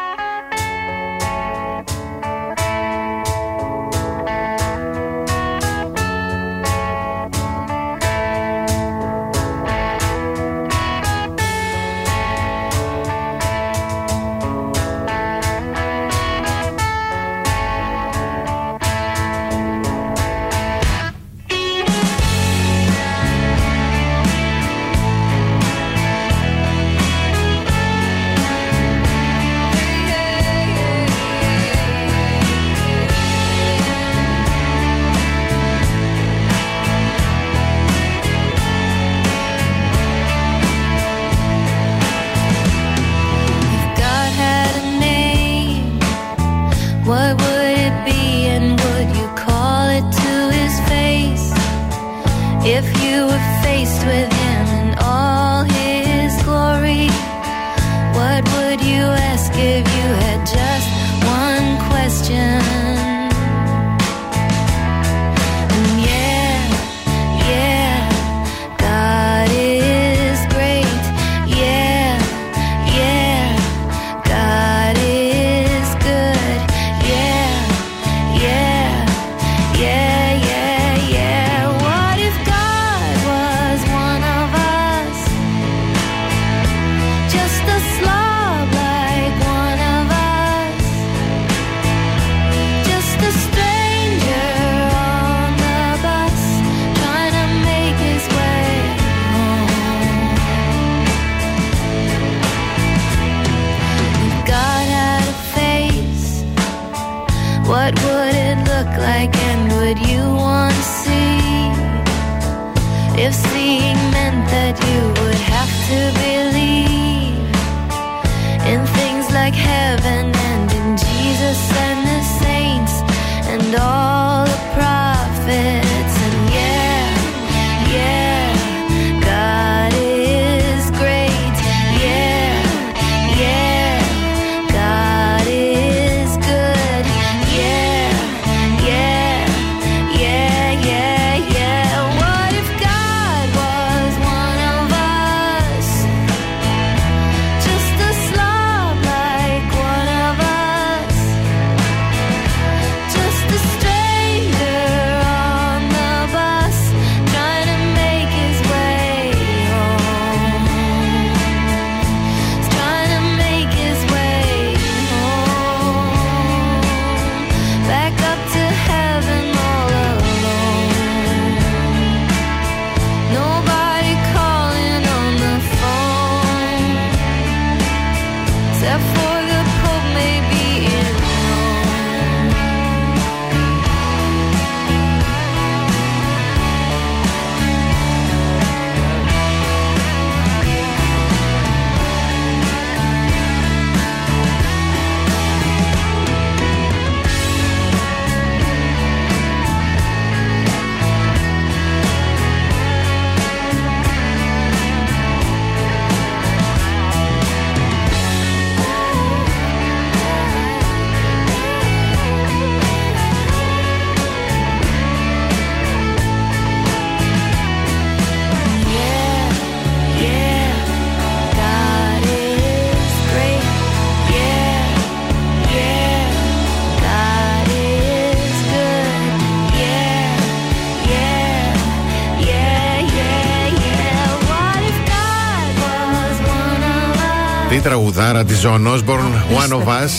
τραγουδάρα της Ζωνό, Born One of Us.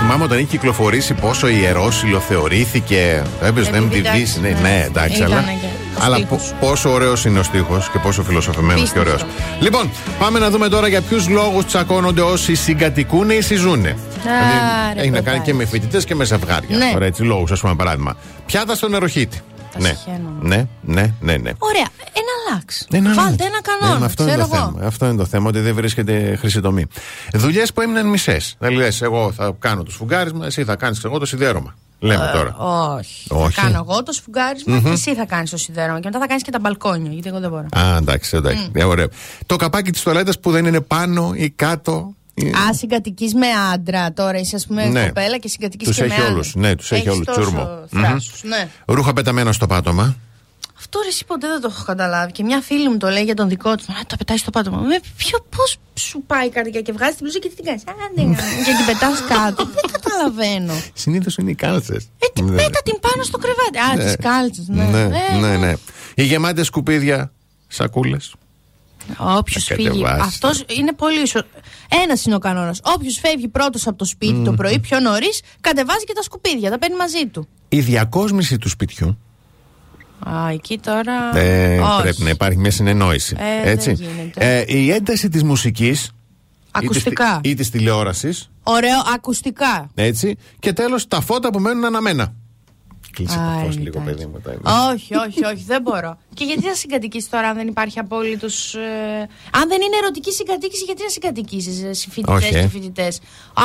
Θυμάμαι όταν είχε κυκλοφορήσει πόσο ιερόσιλο θεωρήθηκε. Βέβαια έπαιζε στο MTV. Ναι, ναι, εντάξει, αλλά. Αλλά πόσο ωραίος είναι ο στίχος και πόσο φιλοσοφημένος και ωραίος. Λοιπόν, πάμε να δούμε τώρα για ποιους λόγους τσακώνονται όσοι συγκατοικούν ή συζούνε. Δηλαδή, έχει να κάνει και με φοιτητές και με ζευγάρια. Ναι. Ωραία, έτσι λόγους, ας πούμε, παράδειγμα. Πιάτα στον νεροχύτη. Ναι. ναι, ναι, ναι, ναι. Ωραία, ένα αλλάξ. Βάλτε ένα ναι, κανόνα. Αυτό, είναι το θέμα. αυτό είναι το θέμα, ότι δεν βρίσκεται χρυσή τομή. Δουλειές που έμειναν μισές. Δηλαδή, λες, εγώ θα κάνω το σφουγγάρισμα, εσύ θα κάνεις εγώ το σιδέρωμα. Λέμε ε, τώρα. Όχι. όχι. Θα κάνω εγώ το σφουγγάρισμα mm-hmm. και εσύ θα κάνεις το σιδέρωμα. Και μετά θα κάνεις και τα μπαλκόνια, γιατί εγώ δεν μπορώ. Α, εντάξει, εντάξει. Mm. Ε, ωραία. Το καπάκι της τολέτα που δεν είναι πάνω ή κάτω. Ε, Α, συγκατοικείς με άντρα τώρα. Είσαι, ας πούμε, ναι. κοπέλα και συγκατοικείς με άντρα. Του έχει όλους. Ναι, τους έχει όλους. Τσούρμο. Ναι. Ρούχα πεταμένα στο πάτωμα. Αυτό ρε, εσύ ποτέ δεν το έχω καταλάβει. Και μια φίλη μου το λέει για τον δικό της. Μα το πετάει στο πάτωμα. Με ποιο, πώς σου πάει η καρδιά και βγάζει την πλούσια και τι την κάνεις. Άντε, ναι, ναι, ναι, και την πετάς [laughs] κάτω. δεν καταλαβαίνω. Συνήθως είναι οι κάλτσες. Ε, την πέτα την πάνω στο κρεβάτι. Α, τις κάλτσες, ναι. Ναι, ε, ε. ναι. Οι γεμάτες σκουπίδια, σακούλες. Όποιος φύγει. Αυτός είναι πολύ. Ένας είναι ο κανόνας. Όποιος φεύγει πρώτος από το σπίτι mm. το πρωί, πιο νωρίς, κατεβάζει και τα σκουπίδια. Τα παίρνει μαζί του. Η διακόσμηση του σπιτιού Α, εκεί τώρα. Ε, πρέπει να υπάρχει μια συνεννόηση. Ε, έτσι. Δεν ε, η ένταση της μουσικής. Ακουστικά. Ή της τηλεόρασης. Ωραίο, ακουστικά. Έτσι. Και τέλος, τα φώτα που μένουν αναμένα. Κλείσε το φως λίγο, παιδί μου. Όχι, όχι, όχι, δεν μπορώ. Και γιατί θα συγκατοικήσει τώρα, αν δεν υπάρχει απόλυτος. Ε, αν δεν είναι ερωτική συγκατοίκηση, γιατί να συγκατοικήσεις, ε, φοιτητέ ε. και φοιτητές;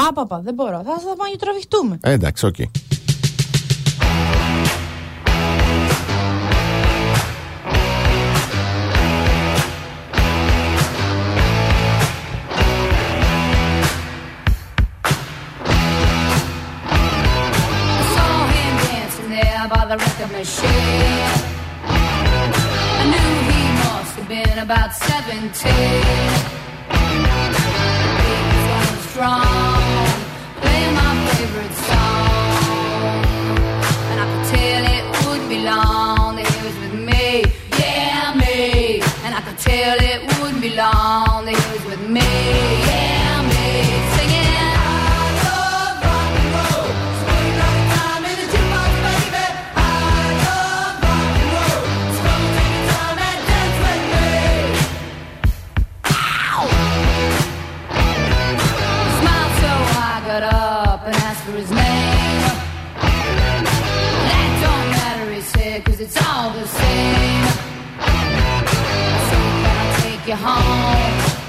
Άπαπα, δεν μπορώ. Θα, θα πάμε τραβηχτούμε. Ε, εντάξει, οκ. Okay. machine. I knew he must have been about 17. He was going strong, playing my favorite song. And I could tell it would be long that he was with me, yeah, me. And I could tell it would be long that he was with me.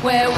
where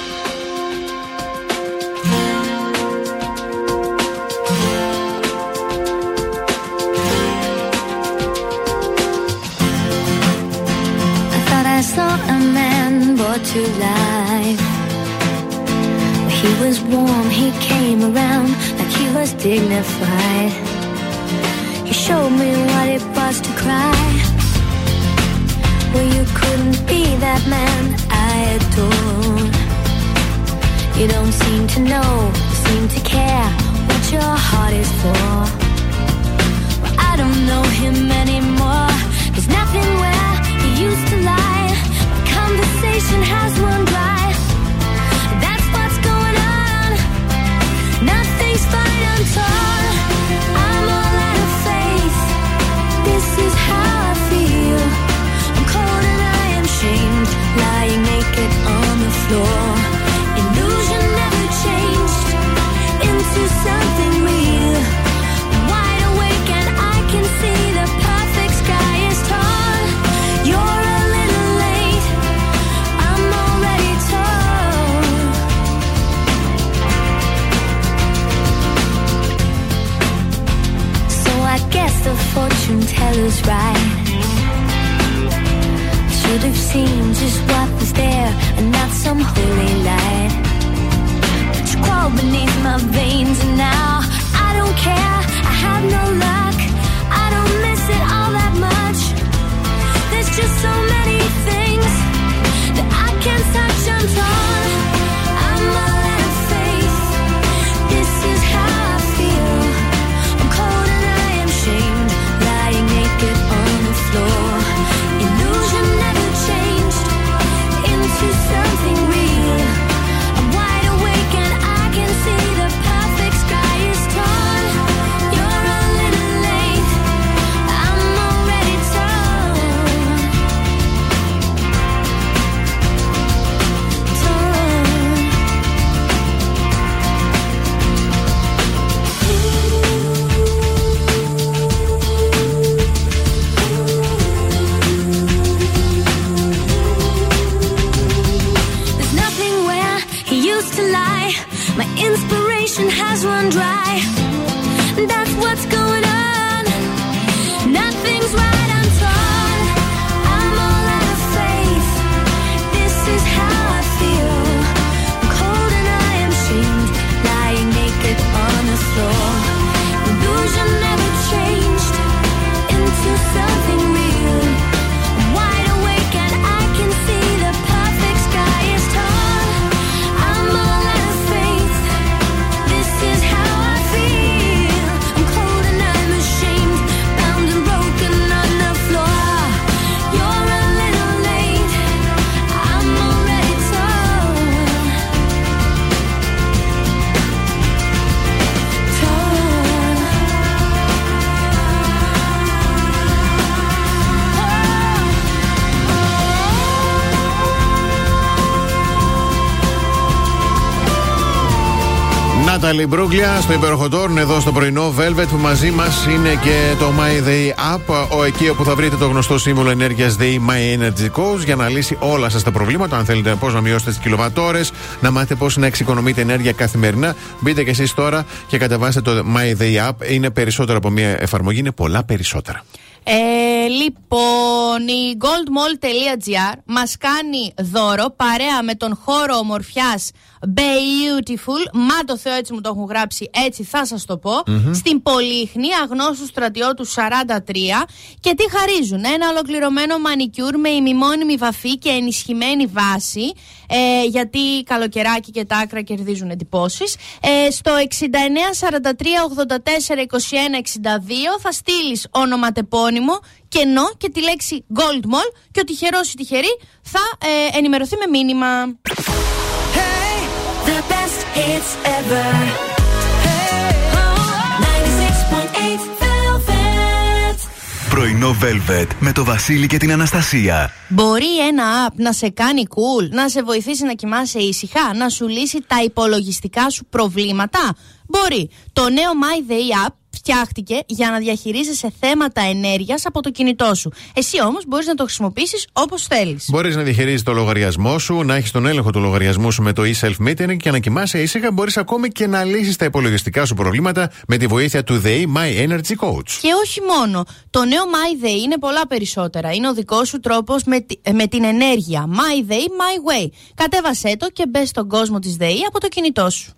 Νάταλι Μπρούγκλια στο υπέροχο Τόρν, εδώ στο πρωινό Velvet που μαζί μας είναι και το My Day App, ο εκεί όπου θα βρείτε το γνωστό σύμβολο ενέργειας Day My Energy Coach για να λύσει όλα σας τα προβλήματα. Αν θέλετε πώς να μειώσετε τις κιλοβατόρες, να μάθετε πώς να εξοικονομείτε ενέργεια καθημερινά, μπείτε και εσείς τώρα και κατεβάστε το My Day App. Είναι περισσότερο από μια εφαρμογή, είναι πολλά περισσότερα. Ε, λοιπόν, η goldmall.gr μας κάνει δώρο παρέα με τον χώρο ομορφιάς Beautiful. Μα το Θεό έτσι μου το έχουν γράψει, έτσι θα σας το πω. Μμμ. Στην Πολύχνη, αγνώστου στρατιώτου 43. Και τι χαρίζουν, ένα ολοκληρωμένο μανικιούρ με ημιμόνιμη βαφή και ενισχυμένη βάση. Ε, γιατί καλοκαιράκι και τα άκρα κερδίζουν εντυπώσεις. Ε, στο 69 43 84 21 62 θα στείλεις ονοματεπώνυμο, κενό και τη λέξη Gold Mall και ο τυχερό ή τυχερή θα ε, ενημερωθεί με μήνυμα. The best hits ever. oh, 96.8 Velvet. Πρωινό Velvet με το Βασίλη και την Αναστασία. Μπορεί ένα app να σε κάνει cool, να σε βοηθήσει να κοιμάσαι ήσυχα, να σου λύσει τα υπολογιστικά σου προβλήματα; Μπορεί. Το νέο My Day App φτιάχτηκε για να διαχειρίζεσαι θέματα ενέργειας από το κινητό σου. Εσύ όμως μπορείς να το χρησιμοποιήσεις όπως θέλεις. Μπορείς να διαχειρίζεις το λογαριασμό σου, να έχεις τον έλεγχο του λογαριασμού σου με το e-self metering και να κοιμάσαι ήσυχα. Μπορείς ακόμη και να λύσεις τα υπολογιστικά σου προβλήματα με τη βοήθεια του ΔΕΗ My Energy Coach. Και όχι μόνο. Το νέο My Day είναι πολλά περισσότερα. Είναι ο δικός σου τρόπος με, τη- με την ενέργεια. My Day, My Way. Κατέβασέ το και μπες στον κόσμο της ΔΕΗ από το κινητό σου.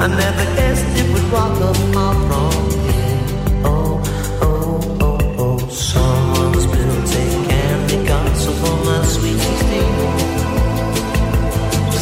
I never guessed it would rock up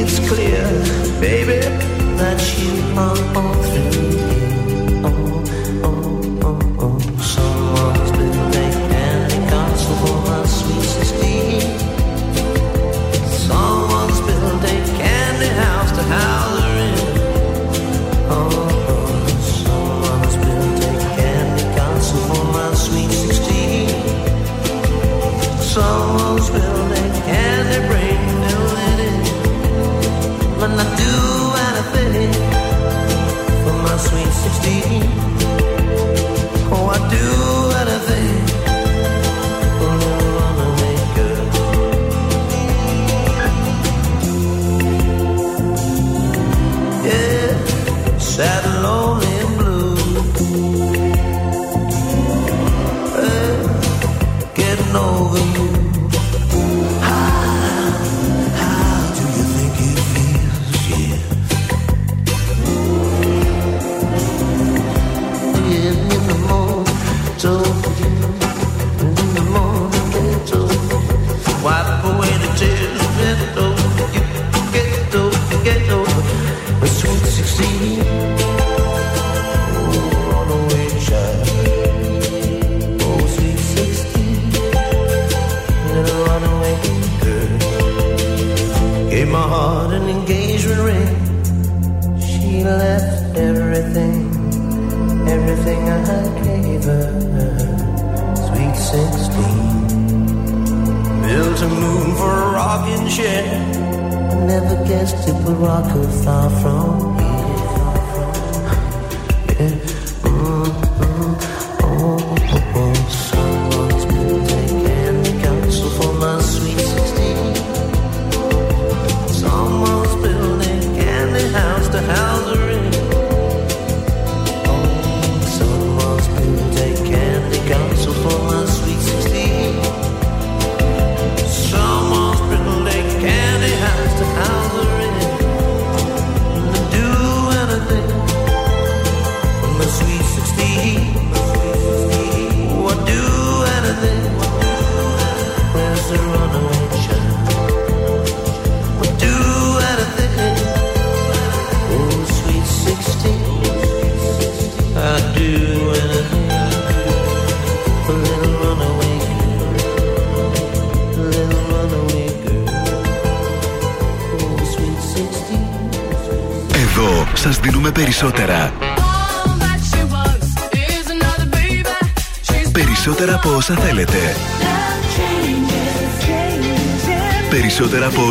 it's clear, baby, that you are all through.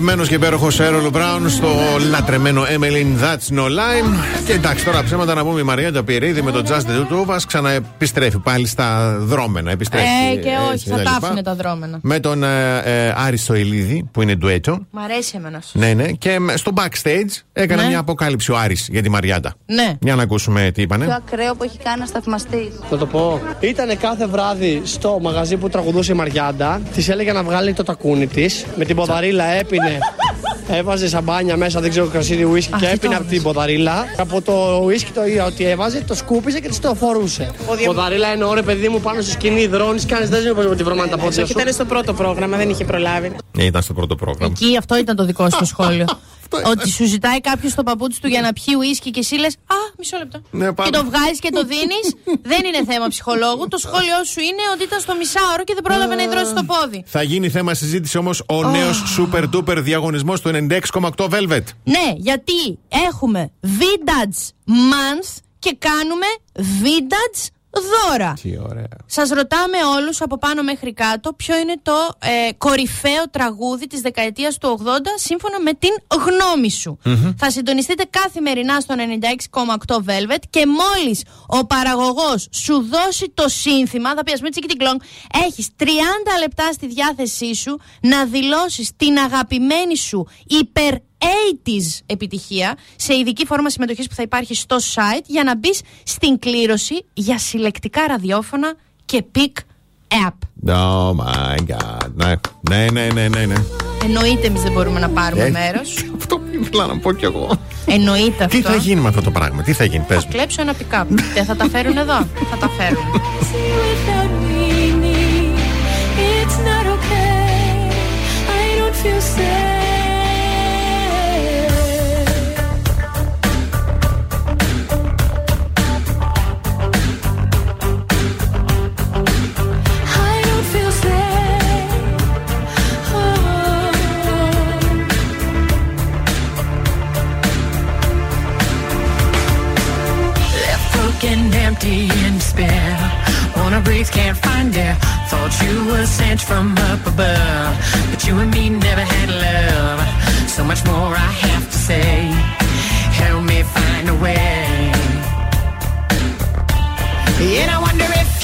Αγαπημένος και υπέροχος Έρολο Μπράουν στο λατρεμένο Emmeline That's No Line. Και εντάξει, τώρα ψέματα να πούμε η Μαρία Τζαπηρίδη με τον Just the Two of Us ξαναεπιστρέφει πάλι στα δρόμενα. Επιστρέφει, Ε, και έτσι, όχι, τα θα τα λοιπά. άφηνε τα δρόμενα. Με τον ε, ε, Άρη Στοηλίδη που είναι ντουέτο. Μ' αρέσει εμένα. Ναι, ναι. Και με- στο backstage έκανε Ναι. μια αποκάλυψη ο Άρης για τη Μαριάντα. Ναι. Για να ακούσουμε τι είπανε. Πιο ακραίο που έχει κάνει να σταθμαστεί. Να το πω. Ήταν κάθε βράδυ στο μαγαζί που τραγουδούσε η Μαριάντα. Της έλεγε να βγάλει το τακούνι της. Με την ποδαρίλα έπινε. Έβαζε σαμπάνια μέσα, δεν ξέρω κρασίδι ουίσκι και τι έπινε το από την ποδαρίλα. Από το ουίσκι το ότι έβαζε, το σκούπιζε και τη το φορούσε. Ποδαρίλα είναι ωραία, παιδί μου, πάνω στη σκηνή δρώνει, κάνεις δεν ξέρω πώς τη βρωμάνε τα πόδια σου. Ήταν στο πρώτο πρόγραμμα, δεν είχε προλάβει. Ναι, ήταν στο πρώτο πρόγραμμα. Εκεί αυτό ήταν το δικό σου το σχόλιο. [laughs] Ότι σου ζητάει κάποιος το παπούτσι του για να πιει ουίσκι και εσύ λες Α, μισό λεπτό. Ναι, και πάμε. το βγάζεις και το δίνεις. [laughs] δεν είναι θέμα ψυχολόγου. Το σχόλιο σου είναι ότι ήταν στο μισάωρο και δεν πρόλαβε να υδρώσει το πόδι. Θα γίνει θέμα συζήτηση όμως ο νέος super duper διαγωνισμός του 96,8 Velvet. Ναι, γιατί έχουμε Vintage Month και κάνουμε Vintage δώρα. Τι ωραία. Σας ρωτάμε όλους από πάνω μέχρι κάτω ποιο είναι το ε, κορυφαίο τραγούδι της δεκαετίας του 80 σύμφωνα με την γνώμη σου. Θα συντονιστείτε καθημερινά στο 96,8 Velvet και μόλις ο παραγωγός σου δώσει το σύνθημα, θα πει α πούμε τσίκι την κλονγκ, έχεις 30 λεπτά στη διάθεσή σου να δηλώσεις την αγαπημένη σου υπερ 80s επιτυχία σε ειδική φόρμα συμμετοχής που θα υπάρχει στο site για να μπεις στην κλήρωση για συλλεκτικά ραδιόφωνα και pick app. Oh my god. Ναι, ναι, ναι, ναι. ναι, ναι. Εννοείται εμείς δεν μπορούμε να πάρουμε Ε, μέρος. [laughs] Αυτό ήθελα να πω κι εγώ. Εννοείται αυτό. Τι θα γίνει με αυτό το πράγμα, τι θα γίνει, πες Θα μου. κλέψω ένα pick-up. δεν θα τα φέρουν εδώ. θα τα φέρουν. [laughs] Wanna breathe, can't find air. Thought you were sent from up above, but you and me never had love. So much more I have to say. Help me find a way. And I wonder if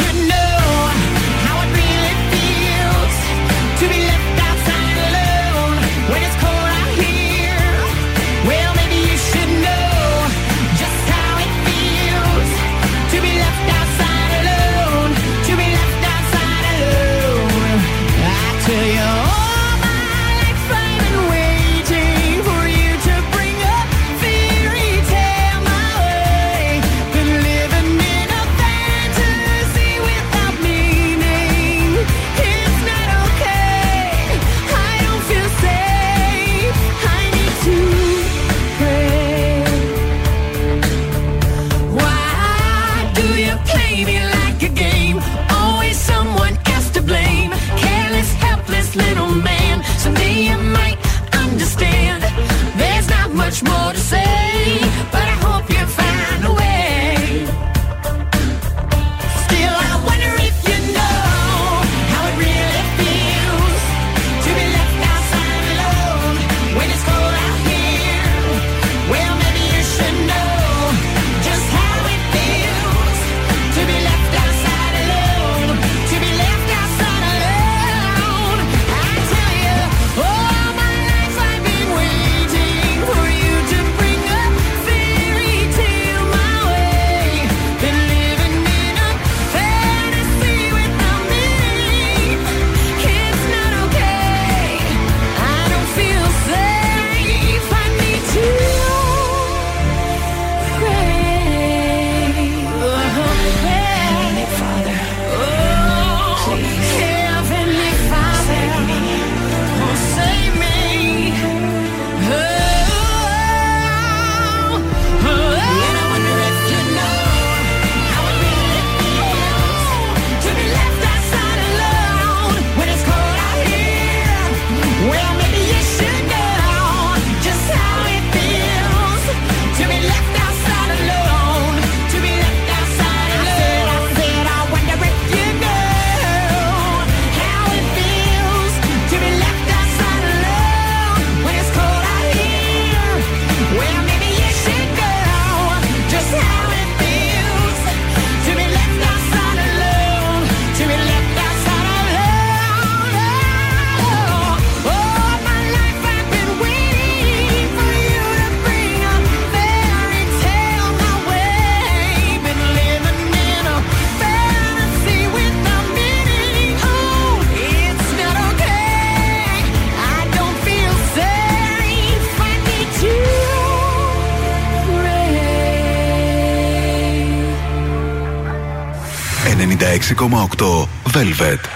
Velvet.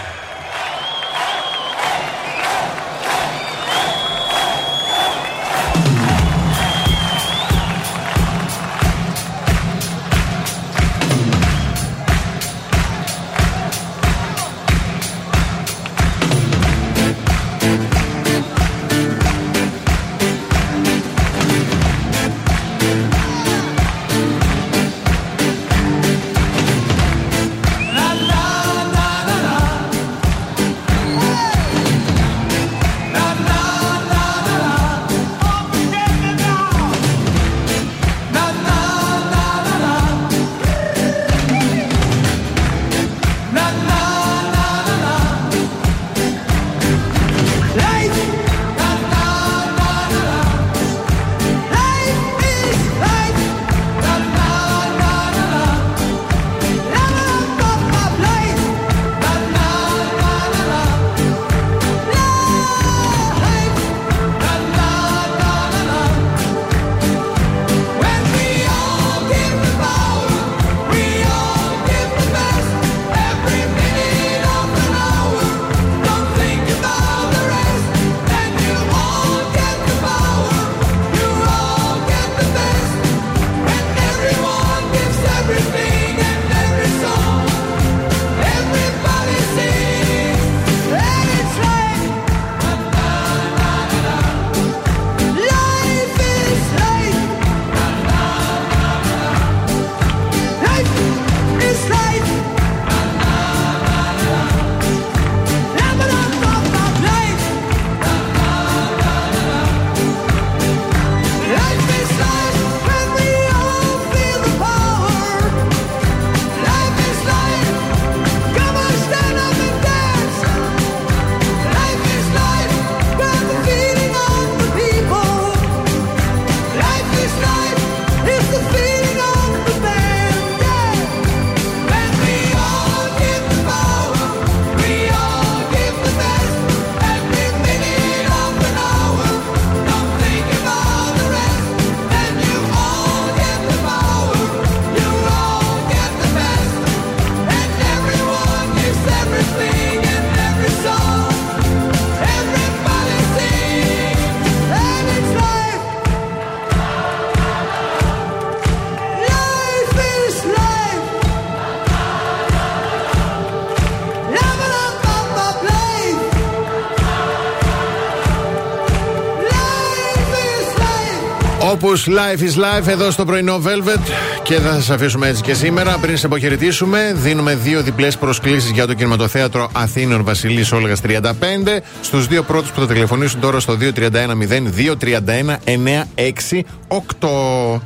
Όπω life is life εδώ στο πρωινό Velvet και θα σας αφήσουμε έτσι και σήμερα. Πριν σε αποχαιρετήσουμε, δίνουμε δύο διπλές προσκλήσεις για το κινηματοθέατρο Αθήνων Βασιλής Όλγας 35 στους δύο πρώτους που θα τηλεφωνήσουν τώρα στο 231-0231-968.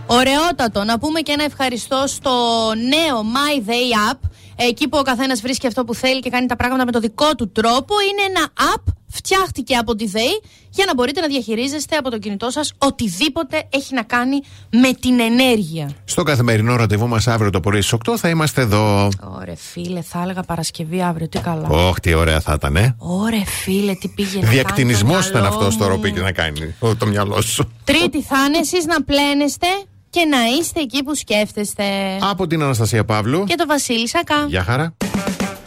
Ωραιότατο. Να πούμε και ένα ευχαριστώ στο νέο My Day App. Εκεί που ο καθένας βρίσκει αυτό που θέλει και κάνει τα πράγματα με το δικό του τρόπο. Είναι ένα app, φτιάχτηκε από τη ΔΕΗ, για να μπορείτε να διαχειρίζεστε από το κινητό σας οτιδήποτε έχει να κάνει με την ενέργεια. Στο καθημερινό ραντεβού μας αύριο το πρωί στις 8 θα είμαστε εδώ. Ωρε φίλε, θα έλεγα Παρασκευή αύριο, τι καλά. Ωχ, τι ωραία θα ήταν, ε. Ωρε φίλε, τι πήγαινε. Διακτηνισμό κάνει το ήταν μυαλό αυτός τώρα μου. που πήγε να κάνει ο, το μυαλό σου. Τρίτη θα είναι εσείς να πλένεστε και να είστε εκεί που σκέφτεστε. Από την Αναστασία Παύλου. Και το Βασίλη Σακά. Γεια χαρά.